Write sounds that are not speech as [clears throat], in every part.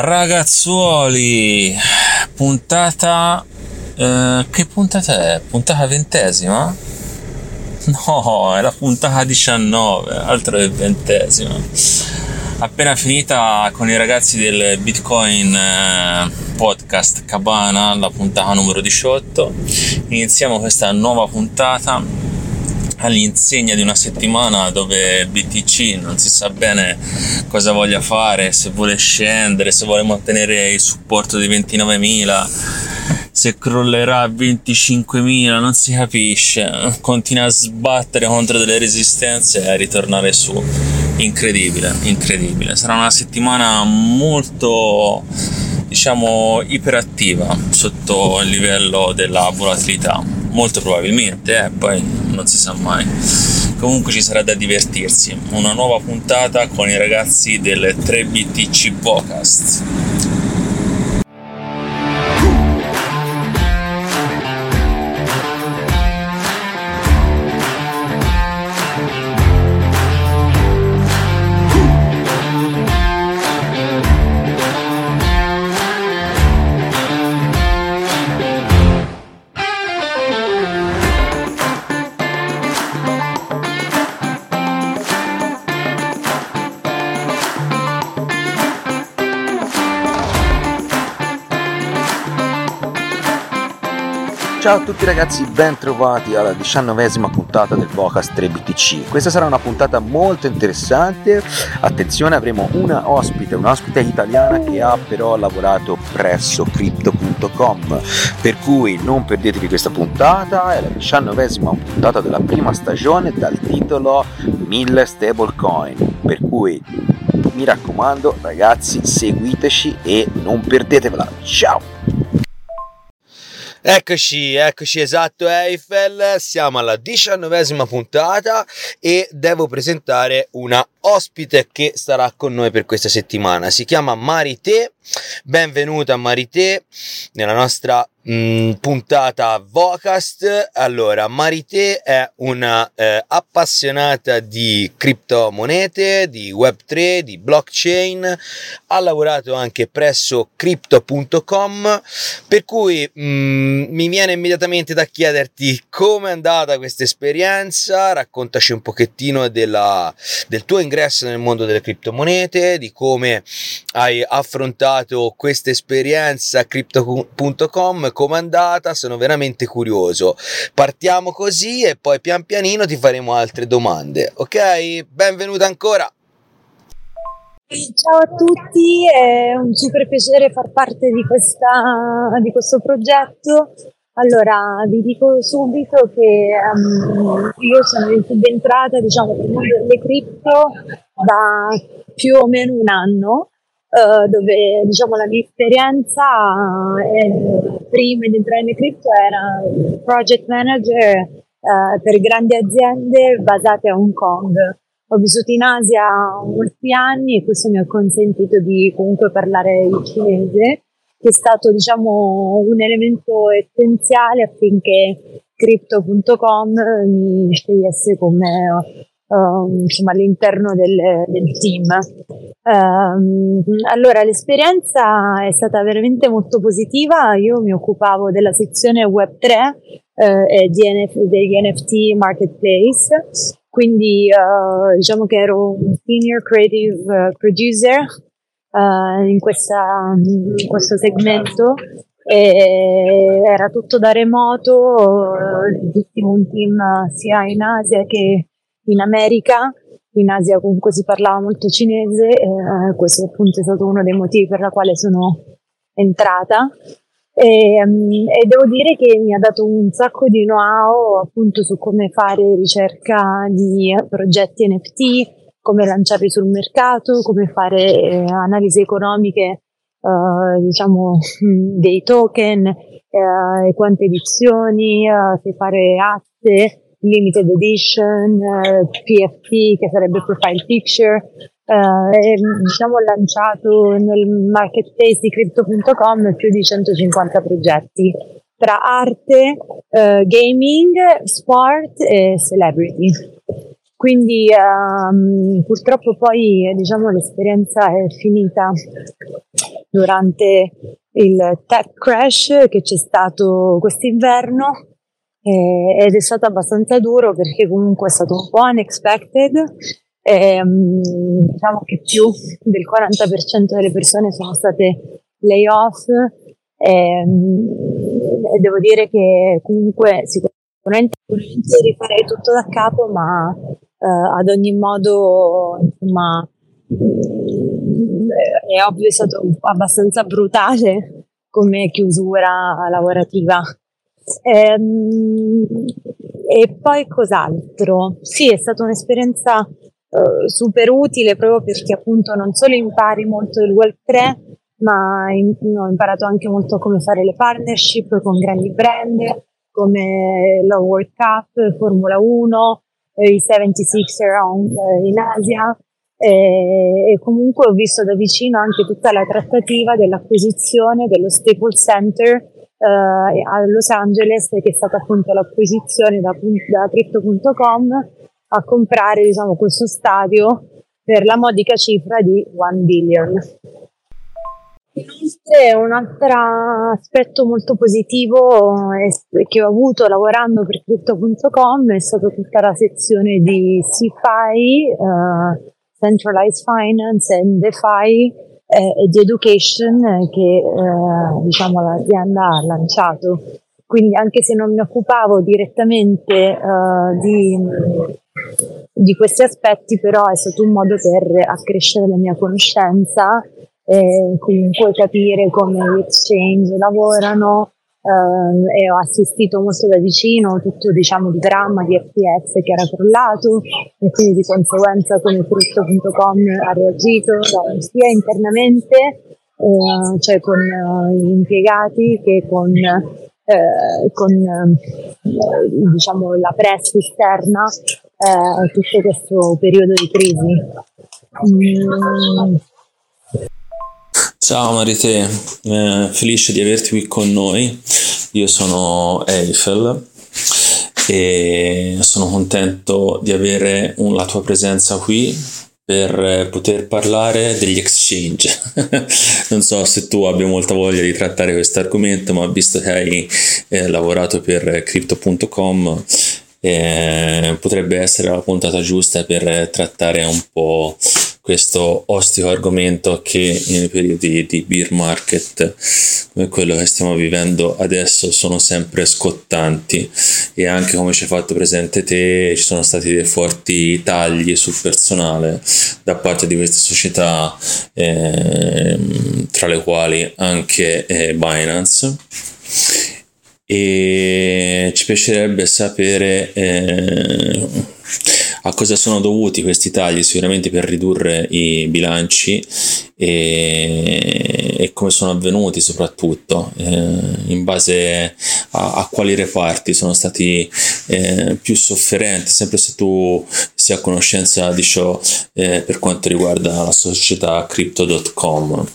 Ragazzuoli, puntata... Eh, che puntata è? Puntata ventesima? No, è la puntata 19, altro che ventesima. Appena finita con i ragazzi del Bitcoin eh, podcast Cabana, la puntata numero 18. Iniziamo questa nuova puntata all'insegna di una settimana dove BTC non si sa bene cosa voglia fare, se vuole scendere, se vuole mantenere il supporto di 29.000, se crollerà a 25.000, non si capisce, continua a sbattere contro delle resistenze e a ritornare su. Incredibile, incredibile. Sarà una settimana molto diciamo iperattiva sotto il livello della volatilità. Molto probabilmente eh, poi non si sa mai. Comunque ci sarà da divertirsi. Una nuova puntata con i ragazzi del 3BTC Podcast Ciao a tutti ragazzi, ben trovati alla diciannovesima puntata del Vocast 3BTC. Questa sarà una puntata molto interessante. Attenzione, avremo una ospite, un'ospite italiana che ha però lavorato presso crypto.com. Per cui non perdetevi questa puntata, è la diciannovesima puntata della prima stagione dal titolo 1000 stablecoin. Per cui mi raccomando, ragazzi, seguiteci e non perdetevela. Ciao! Eccoci, eccoci esatto Eiffel, siamo alla diciannovesima puntata e devo presentare una ospite che sarà con noi per questa settimana. Si chiama Marite, benvenuta Marite nella nostra mh, mm, puntata Vocast. Allora, Marite è una eh, appassionata di criptomonete, di Web3, di blockchain, ha lavorato anche presso crypto.com, per cui mh, mm, mi viene immediatamente da chiederti come è andata questa esperienza, raccontaci un pochettino della, del tuo ingresso nel mondo delle criptomonete, di come hai affrontato questa esperienza crypto.com com'è andata, sono veramente curioso. Partiamo così e poi pian pianino ti faremo altre domande, ok? Benvenuta ancora! Ciao a tutti, è un super piacere far parte di, questa, di questo progetto. Allora, vi dico subito che um, io sono subentrata diciamo, nel mondo delle cripto da più o meno un anno uh, dove diciamo la mia esperienza eh, prima di entrare in cripto era project manager uh, per grandi aziende basate a Hong Kong. Ho vissuto in Asia molti anni e questo mi ha consentito di comunque parlare il cinese, che è stato diciamo un elemento essenziale affinché crypto.com mi scegliesse come uh, insomma, all'interno del, del team. Uh, allora, l'esperienza è stata veramente molto positiva. Io mi occupavo della sezione Web3 uh, e degli NFT Marketplace, quindi uh, diciamo che ero un senior creative uh, producer in, questa, in questo segmento e era tutto da remoto, gestimo un team sia in Asia che in America, in Asia comunque si parlava molto cinese, eh, questo appunto è stato uno dei motivi per la quale sono entrata. E, um, e, devo dire che mi ha dato un sacco di know-how appunto su come fare ricerca di progetti NFT, come lanciarli sul mercato, come fare eh, analisi economiche Uh, diciamo [laughs] dei token, uh, quante edizioni, uh, se fare aste, limited edition, eh, PFP che sarebbe profile picture, uh, e diciamo lanciato nel marketplace di crypto.com più di 150 progetti tra arte, uh, gaming, sport e celebrity. Quindi um, purtroppo poi diciamo l'esperienza è finita durante il tech crash che c'è stato quest'inverno eh, ed è stato abbastanza duro perché comunque è stato un po' unexpected. Eh, diciamo che più del 40% delle persone sono state lay off ehm, e devo dire che comunque sicuramente, sicuramente rifarei tutto da capo ma eh, ad ogni modo insomma è ovvio è stato abbastanza brutale come chiusura lavorativa Ehm, e poi cos'altro? Sì, è stata un'esperienza uh, super utile proprio perché appunto non solo impari molto del Web 3, ma in, ho imparato anche molto come fare le partnership con grandi brand come la World Cup, Formula 1, eh, i 76 Around eh, in Asia e, e, comunque ho visto da vicino anche tutta la trattativa dell'acquisizione dello Staples Center eh, a Los Angeles, che è stata appunto l'acquisizione da, da Crypto.com a comprare diciamo, questo stadio per la modica cifra di 1 billion. Inoltre un altro aspetto molto positivo che ho avuto lavorando per Crypto.com è stata tutta la sezione di CFI, uh, Centralized Finance and DeFi, eh, di education che eh, diciamo, l'azienda ha lanciato. Quindi anche se non mi occupavo direttamente eh, di, di, questi aspetti, però è stato un modo per accrescere la mia conoscenza e comunque capire come gli exchange lavorano, eh, e ho assistito molto da vicino tutto diciamo il dramma di FPS che era crollato e quindi di conseguenza come Crypto.com ha reagito sia internamente eh, cioè con eh, gli impiegati che con, eh, con eh, diciamo la press esterna eh, tutto questo periodo di crisi. Mm Ciao Marite, eh, felice di averti qui con noi. Io sono Eiffel e sono contento di avere un, la tua presenza qui per poter parlare degli exchange. [laughs] non so se tu abbia molta voglia di trattare questo argomento, ma visto che hai eh, lavorato per crypto.com, eh, potrebbe essere la puntata giusta per trattare un po' questo ostico argomento che nei periodi di beer market come quello che stiamo vivendo adesso sono sempre scottanti. E anche come ci hai fatto presente te ci sono stati dei forti tagli sul personale da parte di queste società eh, tra le quali anche eh, Binance. E ci piacerebbe sapere eh, a cosa sono dovuti questi tagli? Sicuramente per ridurre i bilanci e, e come sono avvenuti soprattutto, eh, in base a, a, quali reparti sono stati eh, più sofferenti, sempre se tu sia a conoscenza di ciò eh, per quanto riguarda la società crypto.com.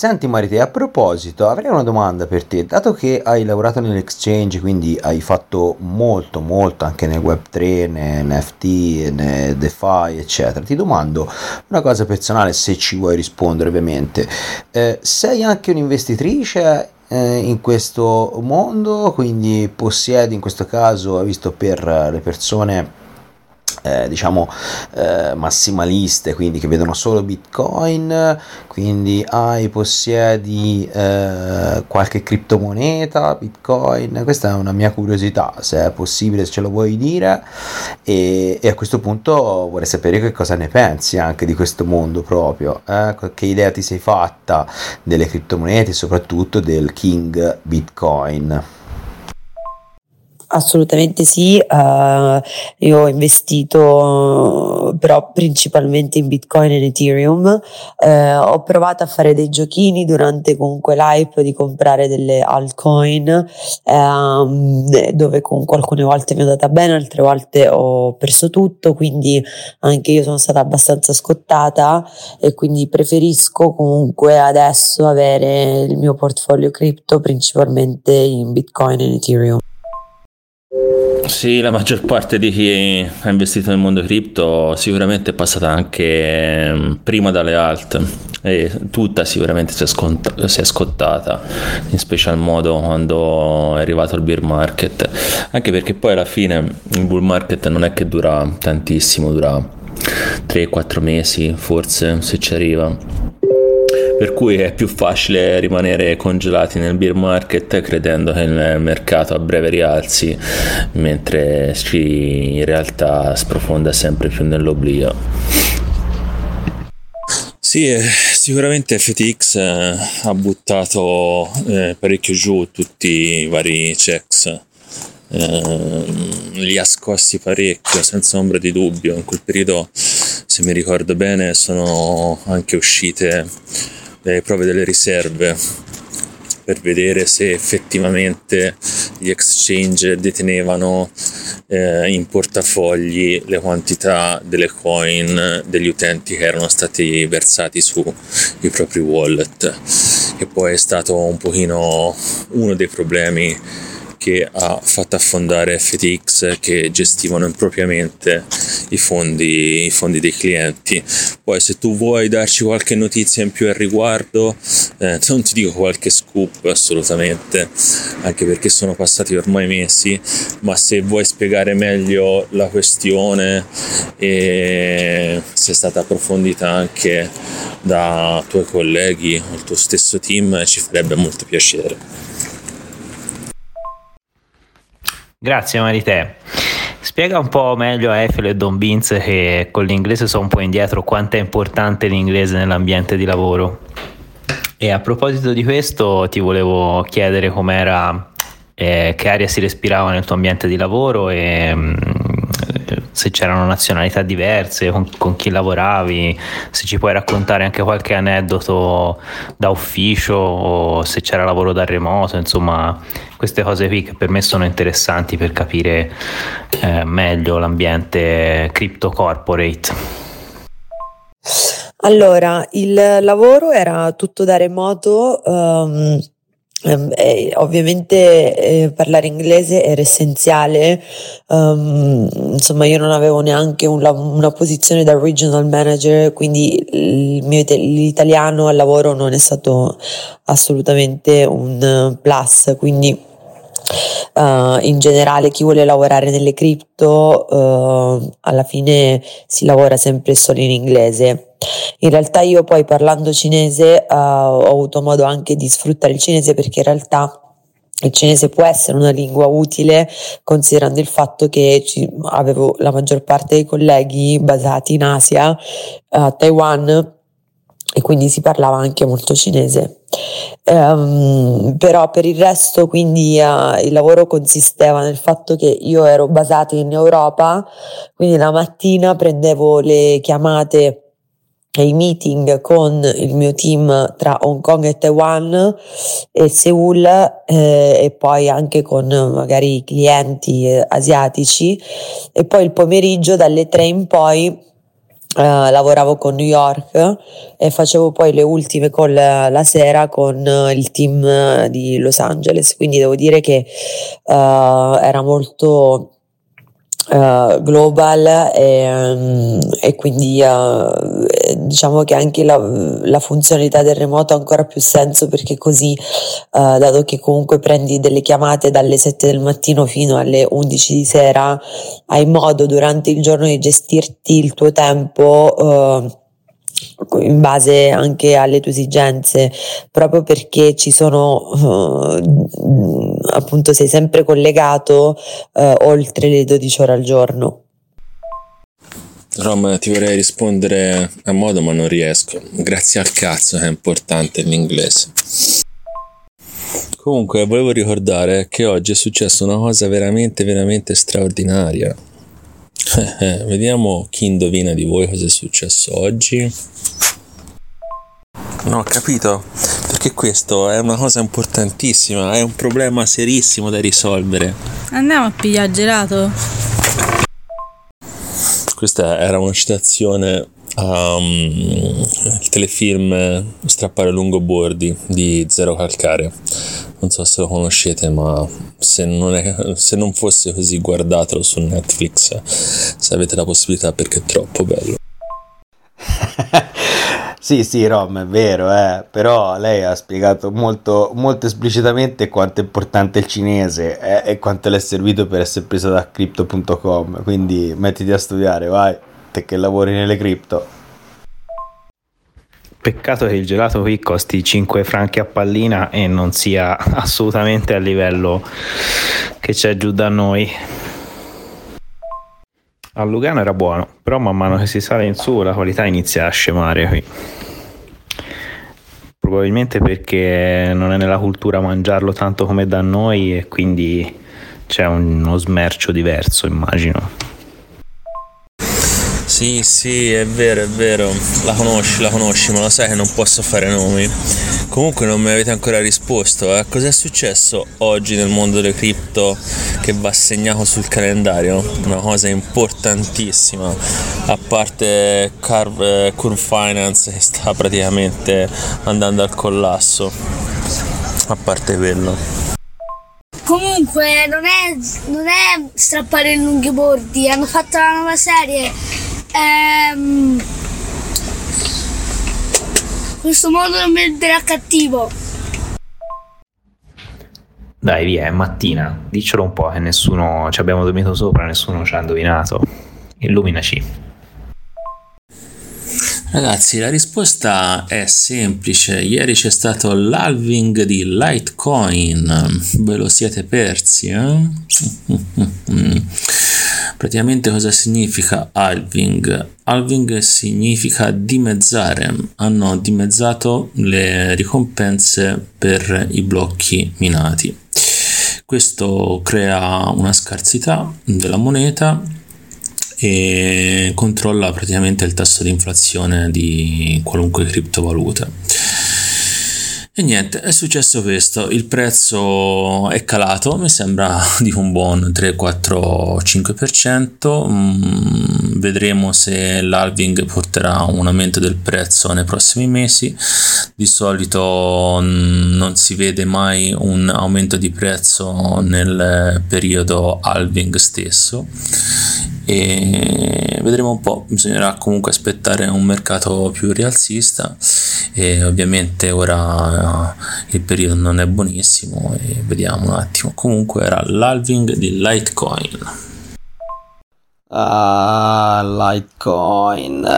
Senti Marite, a proposito, avrei una domanda per te, dato che hai lavorato nell'exchange, quindi hai fatto molto molto anche nel Web3, NFT, nel DeFi, eccetera, ti domando una cosa personale se ci vuoi rispondere ovviamente, eh, sei anche un'investitrice eh, in questo mondo, quindi possiedi in questo caso, visto per le persone eh, diciamo eh, massimaliste quindi che vedono solo bitcoin quindi hai possiedi eh, qualche criptomoneta bitcoin questa è una mia curiosità se è possibile se ce lo vuoi dire e, e a questo punto vorrei sapere che cosa ne pensi anche di questo mondo proprio eh? che idea ti sei fatta delle criptomonete e soprattutto del king bitcoin Assolutamente sì, uh, io ho investito però principalmente in Bitcoin e Ethereum, uh, ho provato a fare dei giochini durante comunque l'hype di comprare delle altcoin um, dove comunque alcune volte mi è andata bene, altre volte ho perso tutto, quindi anche io sono stata abbastanza scottata e quindi preferisco comunque adesso avere il mio portfolio cripto principalmente in Bitcoin e Ethereum. Sì, la maggior parte di chi ha investito nel mondo cripto sicuramente è passata anche ehm, prima dalle alt, e tutta sicuramente si è, scont- si è, scottata in special modo quando è arrivato il beer market. Anche perché poi alla fine il bull market non è che dura tantissimo dura 3-4 mesi forse se ci arriva per cui è più facile rimanere congelati nel beer market credendo che il mercato a breve rialzi mentre ci in realtà sprofonda sempre più nell'oblio sì, eh, sicuramente FTX eh, ha buttato eh, parecchio giù tutti i vari checks, eh, li ha scossi parecchio, senza ombra di dubbio. In quel periodo, se mi ricordo bene, sono anche uscite le prove delle riserve per vedere se effettivamente gli exchange detenevano eh, in portafogli le quantità delle coin degli utenti che erano stati versati sui propri wallet, che poi è stato un pochino uno dei problemi che ha fatto affondare FTX che gestivano impropriamente i fondi, i fondi dei clienti. Poi se tu vuoi darci qualche notizia in più al riguardo, eh, [laughs] non ti dico qualche scoop assolutamente, anche perché sono passati ormai mesi, ma se vuoi spiegare meglio la questione e se è stata approfondita anche da tuoi colleghi o il tuo stesso team, ci farebbe molto piacere. Grazie Marite. Spiega un po' meglio a Eiffel e Don Beans che con l'inglese sono un po' indietro quanto è importante l'inglese nell'ambiente di lavoro. E a proposito di questo ti volevo chiedere com'era, eh, che aria si respirava nel tuo ambiente di lavoro e mh, mm, se c'erano nazionalità diverse, con, con, chi lavoravi, se ci puoi raccontare anche qualche aneddoto da ufficio o se c'era lavoro da remoto, insomma queste cose qui che per me sono interessanti per capire eh, meglio l'ambiente crypto corporate. Allora, il lavoro era tutto da remoto. Um, eh, ovviamente eh, parlare inglese era essenziale, um, insomma io non avevo neanche un, una posizione da regional manager, quindi il mio, l'italiano al lavoro non è stato assolutamente un plus, quindi Uh, in generale chi vuole lavorare nelle cripto uh, alla fine si lavora sempre solo in inglese. In realtà io poi parlando cinese uh, ho avuto modo anche di sfruttare il cinese perché in realtà il cinese può essere una lingua utile considerando il fatto che avevo la maggior parte dei colleghi basati in Asia, a Taiwan e quindi si parlava anche molto cinese. Um, però per il resto quindi uh, il lavoro consisteva nel fatto che io ero basata in Europa, quindi la mattina prendevo le chiamate e i meeting con il mio team tra Hong Kong e Taiwan e Seoul eh, e poi anche con magari i clienti eh, asiatici e poi il pomeriggio dalle tre in poi Uh, lavoravo con New York e facevo poi le ultime call la sera con uh, il team di Los Angeles, quindi devo dire che uh, era molto global e, um, e quindi diciamo che anche la, la, funzionalità del remoto ha ancora più senso perché così, uh, dato che comunque prendi delle chiamate dalle 7 del mattino fino alle 11 di sera, hai modo durante il giorno di gestirti il tuo tempo. In base anche alle tue esigenze, proprio perché ci sono uh, appunto sei sempre collegato uh, oltre le 12 ore al giorno. Rom, ti vorrei rispondere a modo, ma non riesco. Grazie al cazzo che è importante l'inglese. Comunque, volevo ricordare che oggi è successa una cosa veramente, veramente straordinaria. Vediamo chi indovina di voi cosa è successo oggi. Non ho capito, perché questo è una cosa importantissima, è un problema serissimo da risolvere. Andiamo a pigliare gelato. Questa era una citazione um, telefilm Strappare lungo bordi di Zero Calcare. Non so se lo conoscete, ma se non, è, se non fosse così, guardatelo su Netflix se avete la possibilità perché è troppo bello. [laughs] Sì, sì, Rom, è vero, eh, però lei ha spiegato molto, molto esplicitamente quanto è importante il cinese eh, e quanto le è servito per essere presa da crypto.com, quindi mettiti a studiare, vai, te che lavori nelle cripto. Peccato che il gelato qui costi 5 franchi a pallina e non sia [laughs] assolutamente a livello che c'è giù da noi. A Lugano era buono, però man mano che si sale in su la qualità inizia a scemare qui. Probabilmente perché non è nella cultura mangiarlo tanto come da noi e quindi c'è uno smercio diverso, immagino. Sì, sì, è vero, è vero. La conosci, la conosci, ma lo sai che non posso fare nomi. Comunque non mi avete ancora risposto. Eh? Cos'è successo oggi nel mondo delle cripto che va segnato sul calendario? Una cosa importantissima. A parte Curve, Curve Finance che sta praticamente andando al collasso. A parte quello. Comunque non è, non è strappare in lunghi bordi, hanno fatto la nuova serie ehm, questo modo non mi renderà cattivo. Dai, via, è mattina. Dicelo un po' che nessuno ci abbiamo dormito sopra, nessuno ci ha indovinato. Illuminaci. Ragazzi, la risposta è semplice. Ieri c'è stato l'halving di Litecoin. Ve lo siete persi, eh? [laughs] Praticamente cosa significa halving? Halving significa dimezzare, hanno dimezzato le ricompense per i blocchi minati. Questo crea una scarsità della moneta e controlla praticamente il tasso di inflazione di qualunque criptovaluta. E niente, è successo questo, il prezzo è calato, mi sembra [laughs] di un buon 3, 4, 5%, mm, vedremo se l'halving porterà un aumento del prezzo nei prossimi mesi, di solito mm, non si vede mai un aumento di prezzo nel periodo halving stesso e vedremo un po', bisognerà comunque aspettare un mercato più rialzista e ovviamente ora eh, il periodo non è buonissimo e vediamo un attimo. Comunque era l'halving di Litecoin. Ah Litecoin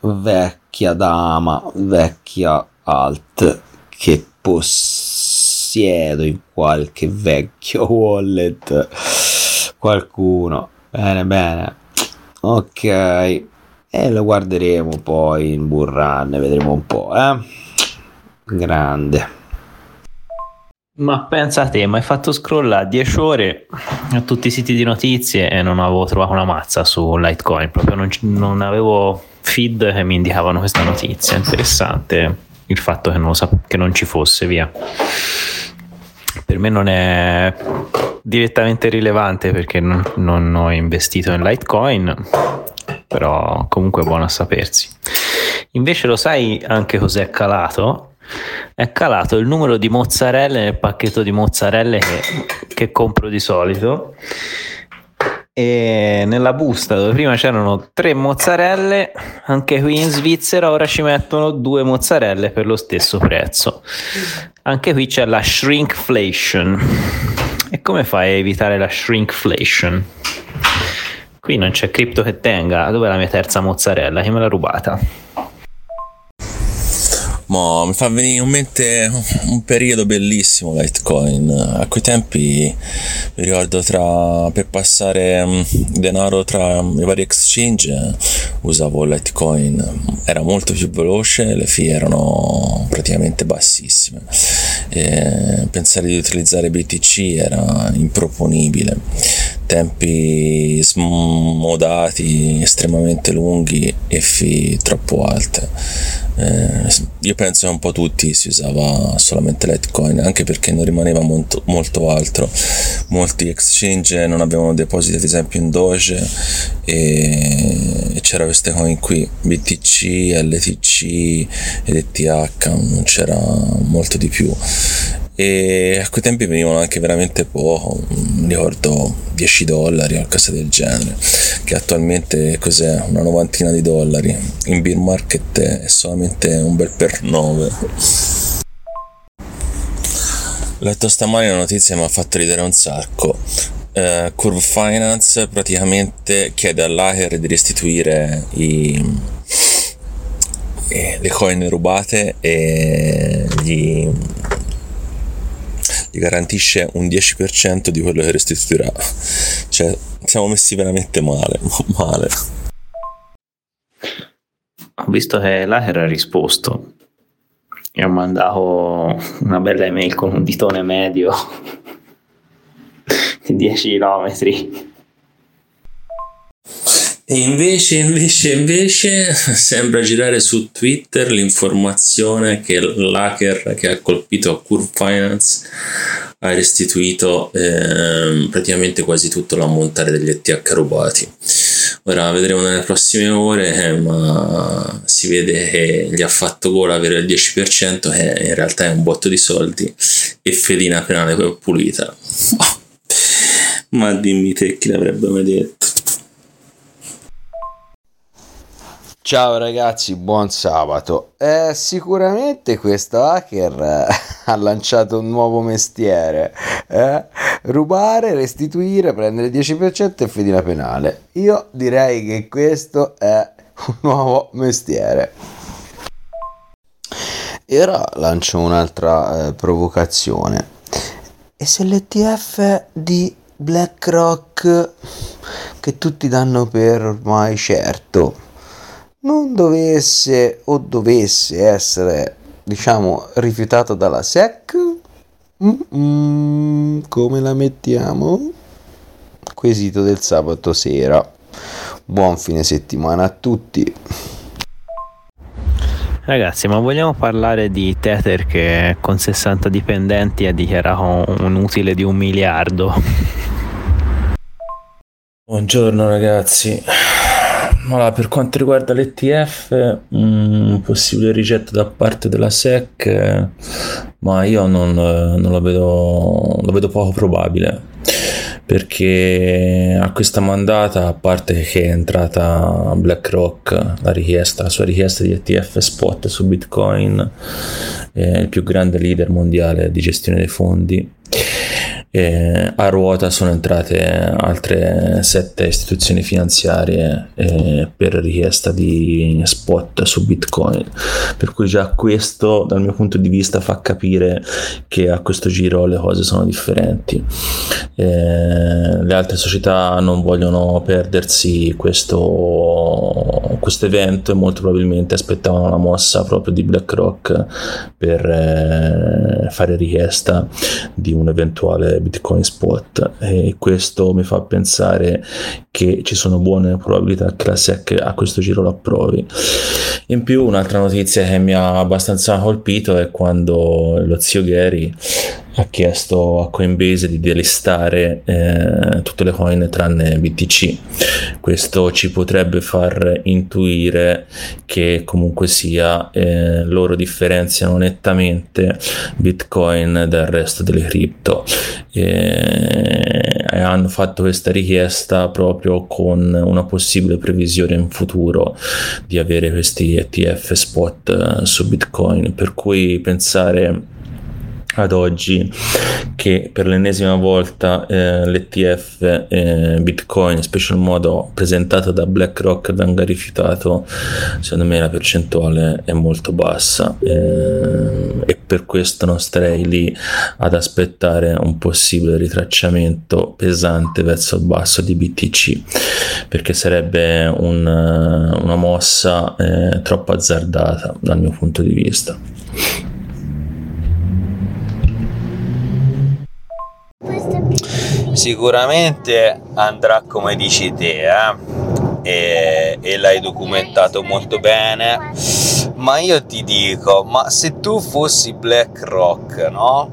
vecchia dama vecchia alt che possiedo in qualche vecchio wallet? Qualcuno bene bene ok e lo guarderemo poi in burran, vedremo un po', eh? Grande. Ma pensa a te, mi hai fatto scrollare 10 ore a tutti i siti di notizie e non avevo trovato una mazza su Litecoin, proprio non, non avevo feed che mi indicavano questa notizia. Interessante il fatto che non, che non ci fosse, via. Per me non è direttamente rilevante perché non, non ho investito in Litecoin, però comunque è buono a sapersi. Invece lo sai anche cos'è calato? È calato il numero di mozzarelle nel pacchetto di mozzarelle che, che compro di solito e nella busta dove prima c'erano tre mozzarelle, anche qui in Svizzera ora ci mettono due mozzarelle per lo stesso prezzo. Anche qui c'è la shrinkflation. E come fai a evitare la shrinkflation? Qui non c'è cripto che tenga. Dov'è la mia terza mozzarella? Chi me l'ha rubata? Mo, mi fa venire in mente un periodo bellissimo Litecoin. A quei tempi mi ricordo tra, per passare mm, denaro tra i vari exchange usavo Litecoin. Era molto più veloce, le fee erano praticamente bassissime. E pensare di utilizzare BTC era improponibile tempi smodati, estremamente lunghi e fee troppo alte. Eh, io penso che un po' tutti si usava solamente Litecoin, anche perché non rimaneva molto, molto altro. Molti exchange non avevano depositi, ad esempio in Doge, e, e c'era queste coin qui, BTC, LTC ed ETH, non c'era molto di più e a quei tempi venivano anche veramente poco, ricordo 10 dollari o qualcosa del genere, che attualmente cos'è una novantina di dollari, in beer market è solamente un bel per 9. Ho letto stamani una notizia che mi ha fatto ridere un sacco. Uh, Curve Finance praticamente chiede all'hacker di restituire i, le coin rubate e gli, gli garantisce un 10% di quello che restituirà. Cioè, siamo messi veramente male, [laughs] male. Ho visto che l'hacker ha risposto e ho mandato una bella email con un ditone medio [laughs] di 10 km. E invece, invece, invece [laughs] sembra girare su Twitter l'informazione che l'hacker che ha colpito Curve Finance ha restituito eh, praticamente quasi tutto l'ammontare degli ETH rubati. Ora vedremo nelle prossime ore, eh, ma si vede che gli ha fatto gola avere il 10%, che in realtà è un botto di soldi, e fedina penale pulita. [laughs] ma dimmi te chi l'avrebbe mai detto. Ciao ragazzi, buon sabato. Eh, sicuramente questo hacker eh, [laughs] ha lanciato un nuovo mestiere. Eh? Rubare, restituire, prendere il 10% e fedina penale. Io direi che questo è un nuovo mestiere. E ora lancio un'altra eh, provocazione. E se l'ETF di BlackRock, che tutti danno per ormai certo, non dovesse o dovesse essere, diciamo, rifiutato dalla SEC, mm-hmm, come la mettiamo? Quesito del sabato sera. Buon fine settimana a tutti. Ragazzi, ma vogliamo parlare di Tether che con 60 dipendenti ha dichiarato un utile di un miliardo? Buongiorno ragazzi. Allora, per quanto riguarda l'ETF, un possibile rigetto da parte della SEC, ma io non, non lo, vedo, lo vedo poco probabile perché a questa mandata, a parte che è entrata BlackRock, la richiesta, la sua richiesta di ETF spot su Bitcoin, è il più grande leader mondiale di gestione dei fondi e a ruota sono entrate altre sette istituzioni finanziarie eh, per richiesta di spot su Bitcoin. Per cui già questo, dal mio punto di vista, fa capire che a questo giro le cose sono differenti. Eh, le altre società non vogliono perdersi questo, questo evento e molto probabilmente aspettavano la mossa proprio di BlackRock per eh, fare richiesta di un eventuale Bitcoin spot e questo mi fa pensare che ci sono buone probabilità che la SEC a questo giro lo approvi. In più un'altra notizia che mi ha abbastanza colpito è quando lo zio Gary ha chiesto a Coinbase di delistare eh, tutte le coin tranne BTC. Questo ci potrebbe far intuire che comunque sia eh, loro differenziano nettamente Bitcoin dal resto delle cripto e hanno fatto questa richiesta proprio con una possibile previsione in futuro di avere questi ETF spot eh, su Bitcoin per cui pensare ad oggi che per l'ennesima volta eh, l'ETF eh, Bitcoin, special modo presentato da BlackRock, venga rifiutato, secondo me la percentuale è molto bassa eh, e per questo non starei lì ad aspettare un possibile ritracciamento pesante verso il basso di BTC perché sarebbe un, una mossa eh, troppo azzardata dal mio punto di vista. Sicuramente andrà come dici te, eh? e, e l'hai documentato molto bene. Ma io ti dico, ma se tu fossi BlackRock, no?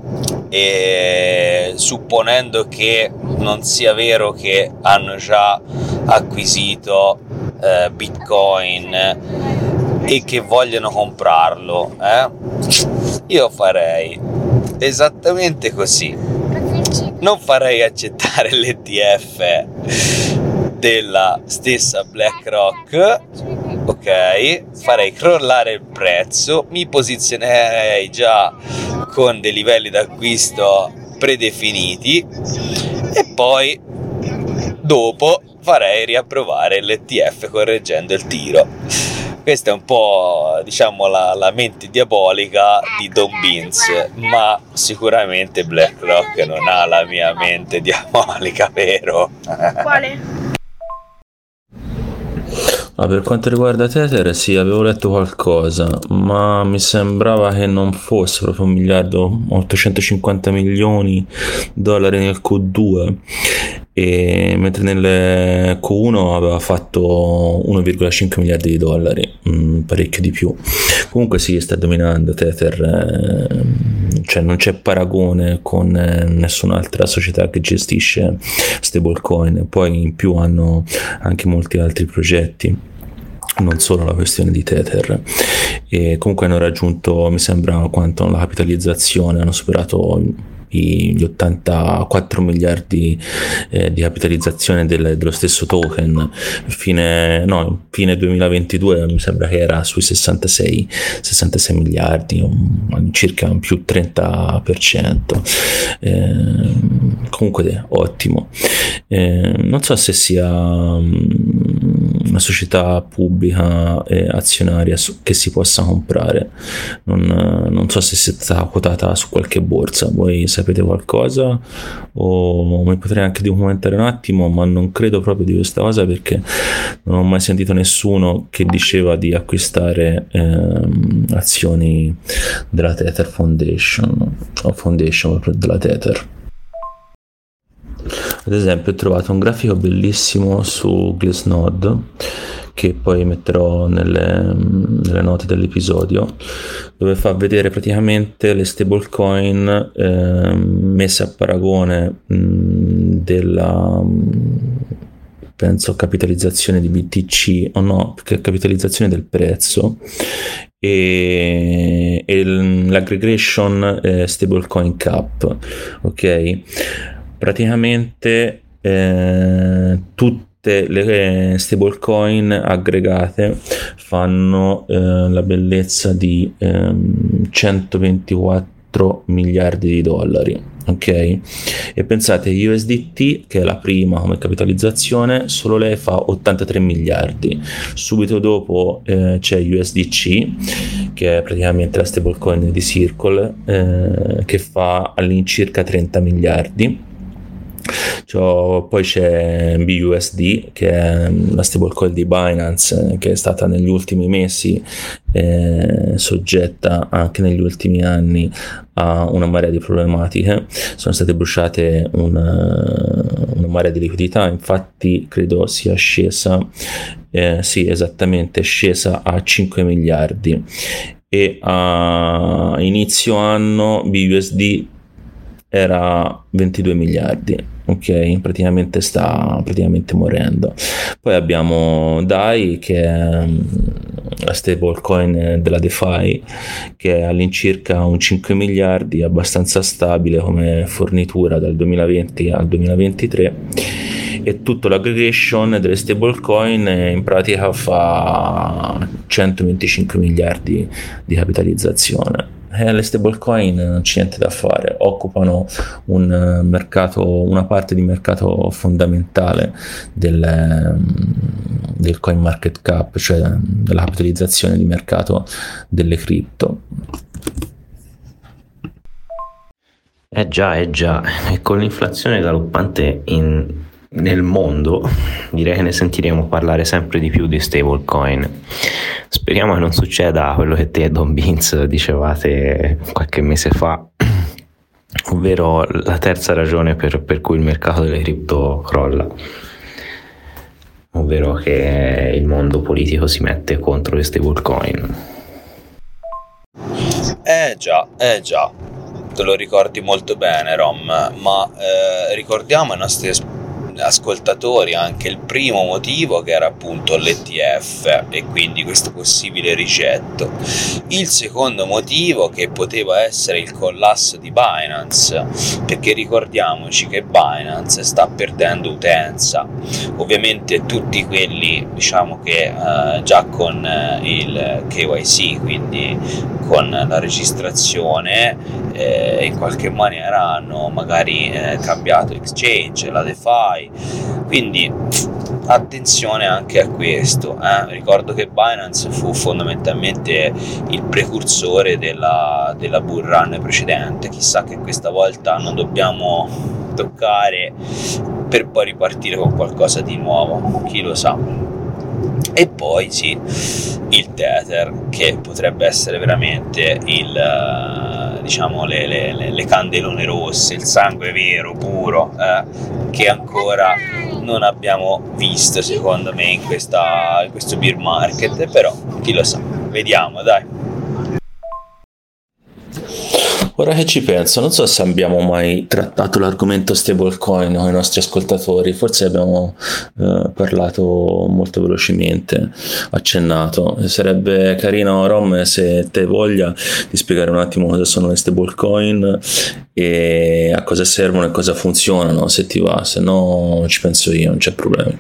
E supponendo che non sia vero che hanno già acquisito eh, Bitcoin e che vogliono comprarlo, eh? io farei esattamente così. Non farei accettare l'ETF della stessa BlackRock, ok? Farei crollare il prezzo, mi posizionerei già con dei livelli d'acquisto predefiniti e poi dopo farei riapprovare l'ETF correggendo il tiro. Questa è un po' diciamo la, la mente diabolica di Don Beans, ma sicuramente BlackRock non ha la mia mente diabolica, [laughs] vero? Quale? Ah, per quanto riguarda Tether, sì, avevo letto qualcosa, ma mi sembrava che non fosse proprio un miliardo, 850 milioni di dollari nel Q2, e mentre nel Q1 aveva fatto 1,5 miliardi di dollari, mh, parecchio di più. Comunque sì, sta dominando Tether, eh, cioè non c'è paragone con eh, nessun'altra società che gestisce stablecoin, poi in più hanno anche molti altri progetti non solo la questione di Tether e comunque hanno raggiunto mi sembra quanto la capitalizzazione hanno superato gli 84 miliardi eh, di capitalizzazione del, dello stesso token fine, no, fine 2022 mi sembra che era sui 66, 66 miliardi un, circa un più 30% eh, comunque ottimo. Eh, non so se sia una società pubblica e azionaria che si possa comprare. Non, non so se sia stata quotata su qualche borsa. Voi sapete qualcosa? O mi potrei anche documentare un attimo ma non credo proprio di questa cosa perché non ho mai sentito nessuno che diceva di acquistare ehm, azioni della Tether Foundation o Foundation della Tether ad esempio ho trovato un grafico bellissimo su Glassnode che poi metterò nelle, nelle, note dell'episodio dove fa vedere praticamente le stablecoin eh, messe a paragone mh, della penso capitalizzazione di BTC o no capitalizzazione del prezzo e, e l'aggregation eh, stablecoin cap ok praticamente eh, tutte le stablecoin aggregate fanno eh, la bellezza di eh, 124 miliardi di dollari ok? E pensate USDT che è la prima come capitalizzazione solo lei fa 83 miliardi. Subito dopo eh, c'è USDC che è praticamente la stablecoin di Circle eh, che fa all'incirca 30 miliardi cioè, poi c'è BUSD che è la stablecoin di Binance che è stata negli ultimi mesi eh, soggetta anche negli ultimi anni a una marea di problematiche. Sono state bruciate una, una marea di liquidità infatti credo sia scesa eh, sì esattamente scesa a 5 miliardi. E a inizio anno BUSD era 22 miliardi ok? Praticamente sta praticamente morendo. Poi abbiamo DAI che è mm, la stablecoin della DeFi che è all'incirca un 5 miliardi abbastanza stabile come fornitura dal 2020 al 2023 e tutto l'aggregation delle stablecoin in pratica fa 125 miliardi di capitalizzazione eh, le stablecoin non c'è niente da fare, occupano un eh, mercato, una parte di mercato fondamentale del, ehm, del coin market cap, cioè della capitalizzazione di mercato delle cripto. Eh già, eh già, e con l'inflazione galoppante in nel mondo [laughs] direi che ne sentiremo parlare sempre di più di stablecoin. Speriamo che non succeda quello che te e Don Beans dicevate qualche mese fa, [clears throat] ovvero la terza ragione per, per cui il mercato delle cripto crolla, ovvero che il mondo politico si mette contro le stablecoin. Eh già, eh già, te lo ricordi molto bene Rom, ma eh, ricordiamo i nostri esperti ascoltatori anche il primo motivo che era appunto l'ETF e quindi questo possibile ricetto. Il secondo motivo che poteva essere il collasso di Binance, perché ricordiamoci che Binance sta perdendo utenza. Ovviamente tutti quelli diciamo che eh, già con eh, il KYC, quindi con la registrazione eh, in qualche maniera hanno magari eh, cambiato exchange, la DeFi, quindi attenzione anche a questo. Eh. Ricordo che Binance fu fondamentalmente il precursore della, della bull run precedente, chissà che questa volta non dobbiamo toccare per poi ripartire con qualcosa di nuovo, chi lo sa. E poi sì, il Tether che potrebbe essere veramente il, eh, diciamo, le, le, le, candelone rosse, il sangue vero, puro, eh, che ancora non abbiamo visto secondo me in, questa, in questo beer market, però chi lo sa, vediamo dai. Ora che ci penso, non so se abbiamo mai trattato l'argomento stablecoin con i nostri ascoltatori, forse abbiamo eh, parlato molto velocemente, accennato. Sarebbe carino, Rom, se te voglia di spiegare un attimo cosa sono le stablecoin e a cosa servono e cosa funzionano, se ti va, se no ci penso io, non c'è problema.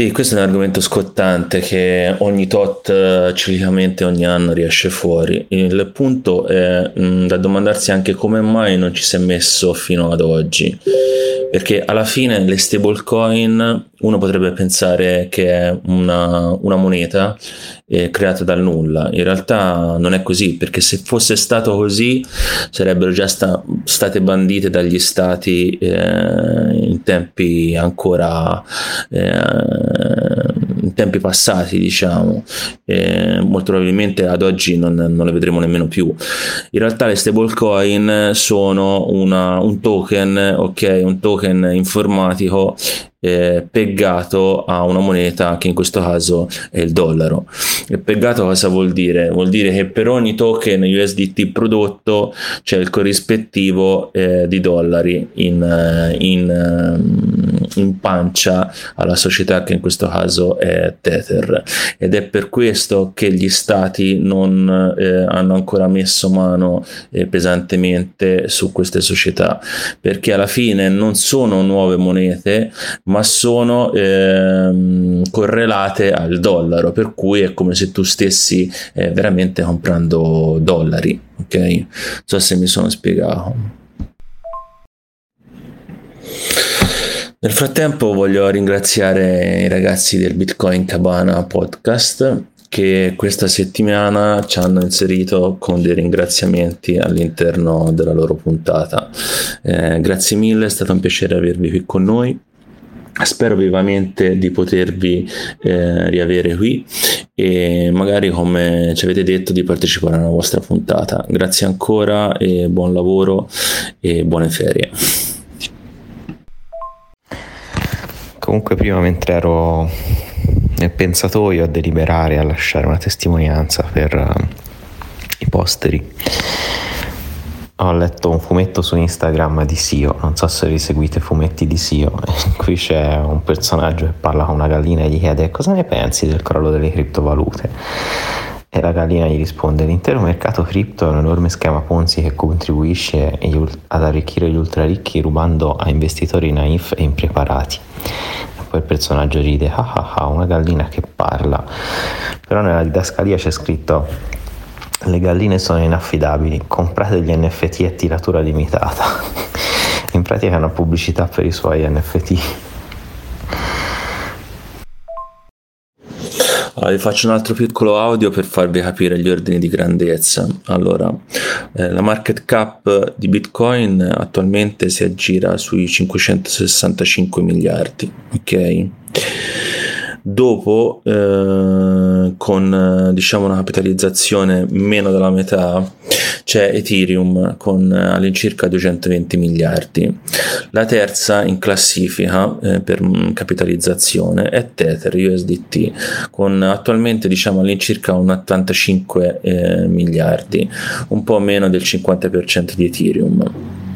Sì, questo è un argomento scottante che ogni tot eh, ciclicamente ogni anno riesce fuori. Il punto è mh, mm, da domandarsi anche come mai non ci si è messo fino ad oggi perché alla fine le stablecoin uno potrebbe pensare che è una, una moneta eh, creata dal nulla, in realtà non è così, perché se fosse stato così sarebbero già sta, state bandite dagli stati eh, in tempi ancora eh, in tempi passati, diciamo, molto probabilmente ad oggi non, non, le vedremo nemmeno più. In realtà le stablecoin sono una, un token, ok, un token informatico eh, peggato a una moneta che in questo caso è il dollaro. E peggato cosa vuol dire? Vuol dire che per ogni token USDT prodotto c'è il corrispettivo eh, di dollari in, eh, in, ehm, in, pancia alla società che in questo caso è Tether ed è per questo che gli stati non eh, hanno ancora messo mano eh, pesantemente su queste società perché alla fine non sono nuove monete ma sono ehm, correlate al dollaro, per cui è come se tu stessi eh, veramente comprando dollari, ok? Non so se mi sono spiegato. Nel frattempo voglio ringraziare i ragazzi del Bitcoin Cabana podcast che questa settimana ci hanno inserito con dei ringraziamenti all'interno della loro puntata. Eh, grazie mille, è stato un piacere avervi qui con noi. Spero vivamente di potervi eh, riavere qui e magari come ci avete detto di partecipare alla vostra puntata. Grazie ancora e buon lavoro e buone ferie. Comunque prima mentre ero nel pensatoio a deliberare a lasciare una testimonianza per uh, i posteri ho letto un fumetto su Instagram di Sio, non so se vi seguite fumetti di Sio, [laughs] cui c'è un personaggio che parla con una gallina e gli chiede cosa ne pensi del crollo delle criptovalute. E la gallina gli risponde: L'intero mercato cripto è un enorme schema Ponzi che contribuisce ad arricchire gli ultraricchi rubando a investitori naif e impreparati. E poi il personaggio ride: ah ah ah, una gallina che parla. Però nella didascalia c'è scritto le galline sono inaffidabili, comprate gli NFT a tiratura limitata. [laughs] In pratica è una pubblicità per i suoi NFT. Allora, vi faccio un altro piccolo audio per farvi capire gli ordini di grandezza. Allora, eh, la market cap di Bitcoin attualmente si aggira sui 565 miliardi, ok? dopo eh, con diciamo una capitalizzazione meno della metà c'è Ethereum con all'incirca 220 miliardi. La terza in classifica eh, per capitalizzazione è Tether USDT con attualmente diciamo all'incirca un 85 eh, miliardi un po' meno del 50% di Ethereum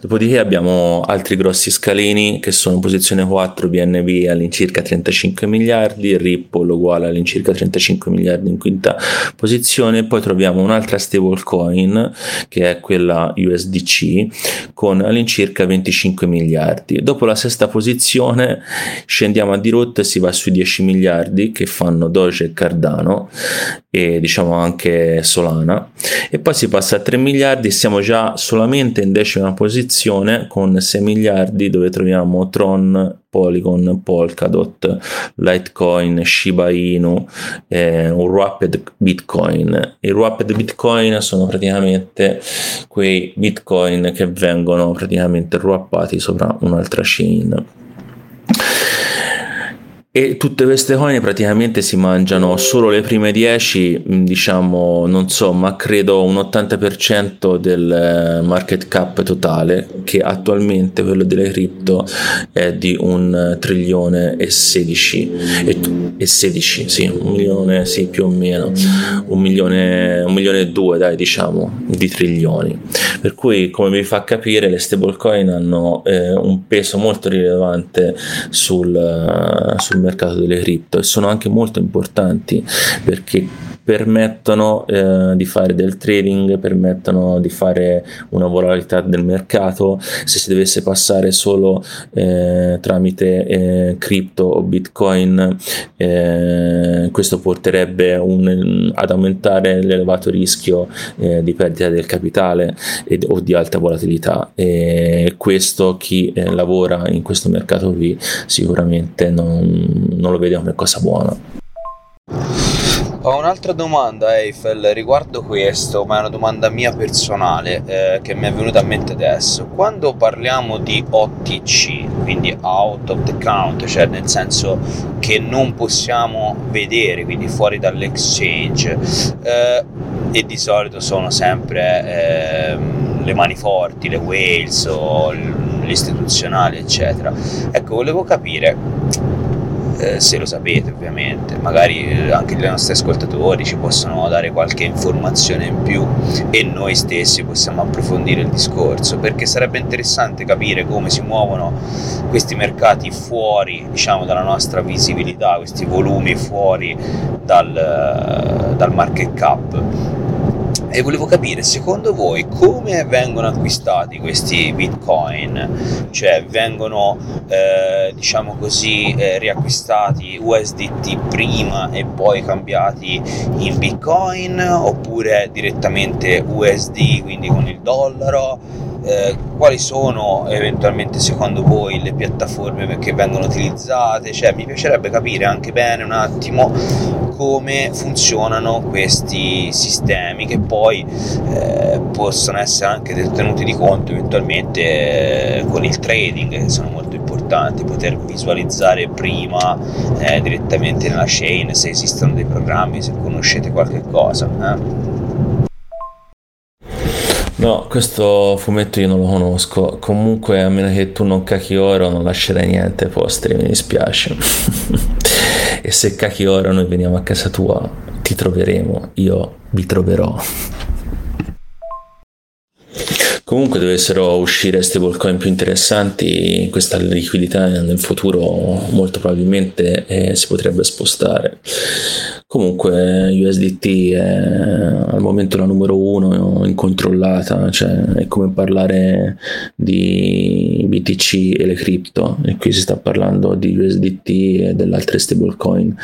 Dopodiché abbiamo altri grossi scalini che sono posizione 4 BNB all'incirca 35 miliardi, Ripple uguale all'incirca 35 miliardi in quinta posizione, poi troviamo un'altra stablecoin che è quella USDC con all'incirca 25 miliardi. Dopo la sesta posizione scendiamo a dirotto e si va sui 10 miliardi che fanno Doge e Cardano e diciamo anche Solana e poi si passa a 3 miliardi e siamo già solamente in decima posizione con 6 miliardi dove troviamo Tron, Polygon, Polkadot, Litecoin, Shiba Inu, eh, un Rapid Bitcoin. I Rapid Bitcoin sono praticamente quei Bitcoin che vengono praticamente ruppati sopra un'altra chain e tutte queste coin praticamente si mangiano solo le prime 10 mm, diciamo non so ma credo un 80% del eh, market cap totale che attualmente quello delle cripto è di un trilione e 16 e, e 16 sì un milione sì più o meno un milione un milione e due dai diciamo di trilioni. Per cui come vi fa capire le stablecoin hanno eh, un peso molto rilevante sul, sul mercato delle cripto e sono anche molto importanti perché permettono eh, di fare del trading, permettono di fare una volatilità del mercato. Se si dovesse passare solo eh, tramite eh, cripto o bitcoin, eh, questo porterebbe un, ad aumentare l'elevato rischio eh, di perdita del capitale ed, o di alta volatilità. E questo chi eh, lavora in questo mercato qui sicuramente non, non lo vede come cosa buona. Ho un'altra domanda Eiffel riguardo questo, ma è una domanda mia personale eh, che mi è venuta a mente adesso. Quando parliamo di OTC, quindi out of the count, cioè nel senso che non possiamo vedere, quindi fuori dall'exchange, eh, e di solito sono sempre eh, le mani forti, le whales o l'istituzionale, eccetera. Ecco, volevo capire eh, se lo sapete ovviamente, magari eh, anche i nostri ascoltatori ci possono dare qualche informazione in più e noi stessi possiamo approfondire il discorso, perché sarebbe interessante capire come si muovono questi mercati fuori diciamo, dalla nostra visibilità, questi volumi fuori dal, eh, dal market cap e volevo capire secondo voi come vengono acquistati questi bitcoin? Cioè vengono eh, diciamo così eh, riacquistati USDT prima e poi cambiati in bitcoin oppure direttamente USD quindi con il dollaro eh, quali sono eventualmente secondo voi le piattaforme che vengono utilizzate cioè mi piacerebbe capire anche bene un attimo come funzionano questi sistemi che poi eh, possono essere anche tenuti di conto eventualmente eh, con il trading che sono molto importanti poter visualizzare prima eh, direttamente nella chain se esistono dei programmi se conoscete qualche cosa eh. No, questo fumetto io non lo conosco. Comunque, a meno che tu non cacchi oro, non lascerai niente ai posteri, mi dispiace. [laughs] e se cacchi oro, noi veniamo a casa tua, ti troveremo, io vi troverò. Comunque dovessero uscire stablecoin più interessanti, questa liquidità nel futuro molto probabilmente eh, si potrebbe spostare. Comunque USDT è al momento la numero uno incontrollata, cioè è come parlare di BTC e le cripto e qui si sta parlando di USDT e delle altre stablecoin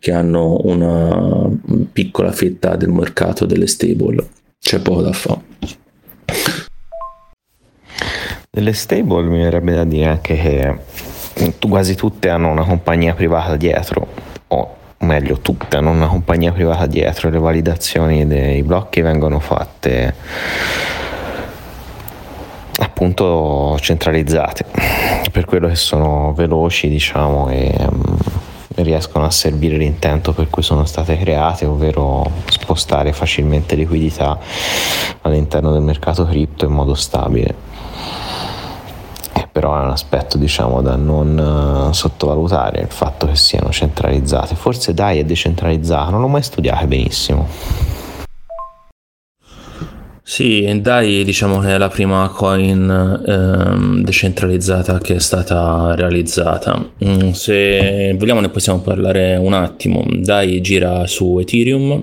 che hanno una piccola fetta del mercato delle stable, c'è poco da fare. Delle stable mi verrebbe da dire anche che quasi tutte hanno una compagnia privata dietro, o meglio tutte hanno una compagnia privata dietro, le validazioni dei blocchi vengono fatte appunto centralizzate, per quello che sono veloci diciamo e um, riescono a servire l'intento per cui sono state create, ovvero spostare facilmente liquidità all'interno del mercato cripto in modo stabile però è un aspetto diciamo da non uh, sottovalutare il fatto che siano centralizzate forse DAI è decentralizzato non l'ho mai studiato benissimo Sì, DAI diciamo che è la prima coin ehm, decentralizzata che è stata realizzata. Mm, se vogliamo ne possiamo parlare un attimo. DAI gira su Ethereum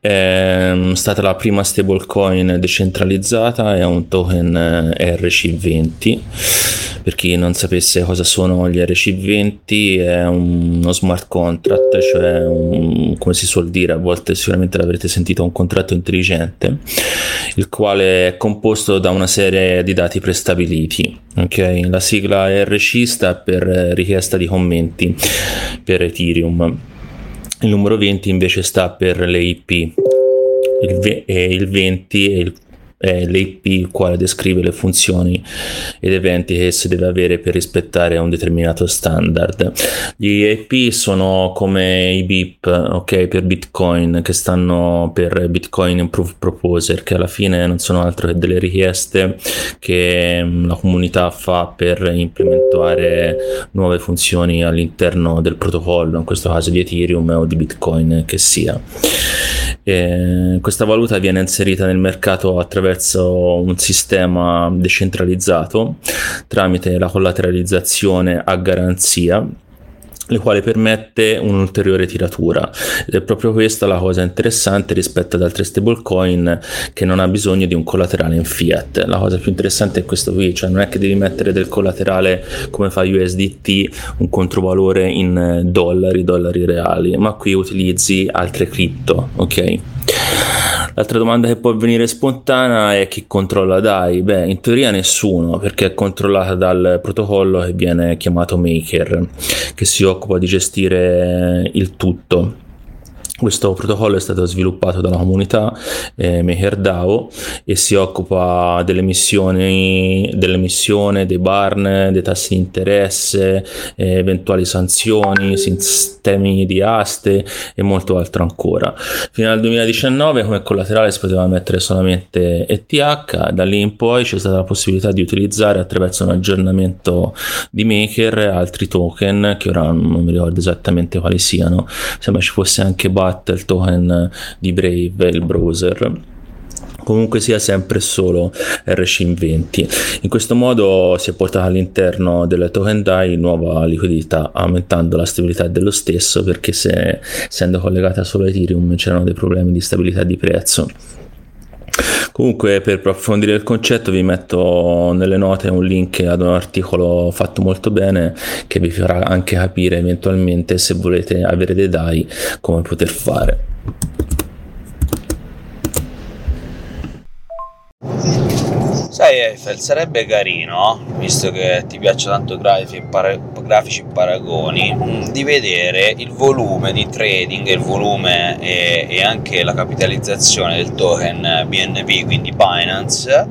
è stata la prima stablecoin decentralizzata, è un token eh, RC20. Per chi non sapesse cosa sono gli RC20, è uno smart contract, cioè un, come si suol dire, a volte sicuramente l'avrete sentito, un contratto intelligente, il quale è composto da una serie di dati prestabiliti. Okay? La sigla RC sta per richiesta di commenti per Ethereum il numero 20 invece sta per le IP, il, ve- il 20 è il è l'IP il quale descrive le funzioni ed eventi che si deve avere per rispettare un determinato standard. Gli IP sono come i BIP, ok, per Bitcoin, che stanno per Bitcoin Improve Proposer, che alla fine non sono altro che delle richieste che mm, la comunità fa per implementare nuove funzioni all'interno del protocollo, in questo caso di Ethereum o di Bitcoin che sia. Questa valuta viene inserita nel mercato attraverso un sistema decentralizzato tramite la collateralizzazione a garanzia le quali permette un'ulteriore tiratura. Ed è proprio questa la cosa interessante rispetto ad altre stablecoin che non ha bisogno di un collaterale in fiat. La cosa più interessante è questo qui cioè non è che devi mettere del collaterale come fa USDT un controvalore in dollari dollari reali ma qui utilizzi altre cripto ok L'altra domanda che può venire spontanea è chi controlla DAI? Beh, in teoria nessuno, perché è controllata dal protocollo che viene chiamato Maker, che si occupa di gestire il tutto. Questo protocollo è stato sviluppato dalla comunità eh, MakerDAO e si occupa delle missioni, dell'emissione, dei barn, dei tassi di interesse, eh, eventuali sanzioni, sistemi di aste e molto altro ancora. Fino al 2019 come collaterale si poteva mettere solamente ETH, da lì in poi c'è stata la possibilità di utilizzare attraverso un aggiornamento di Maker altri token che ora non mi ricordo esattamente quali siano, sembra ci fosse anche Bar combatte il token di Brave, il browser comunque sia sempre solo RC20. In questo modo si è portata all'interno del token DAI nuova liquidità, aumentando la stabilità dello stesso perché se, essendo collegata solo a Ethereum c'erano dei problemi di stabilità di prezzo. Comunque per approfondire il concetto vi metto nelle note un link ad un articolo fatto molto bene che vi farà anche capire eventualmente se volete avere dei DAI come poter fare. Sai Eiffel, sarebbe carino, visto che ti piacciono tanto grafici, para- grafici paragoni, mm, di vedere il volume di trading, il volume e, e anche la capitalizzazione del token BNB, quindi Binance,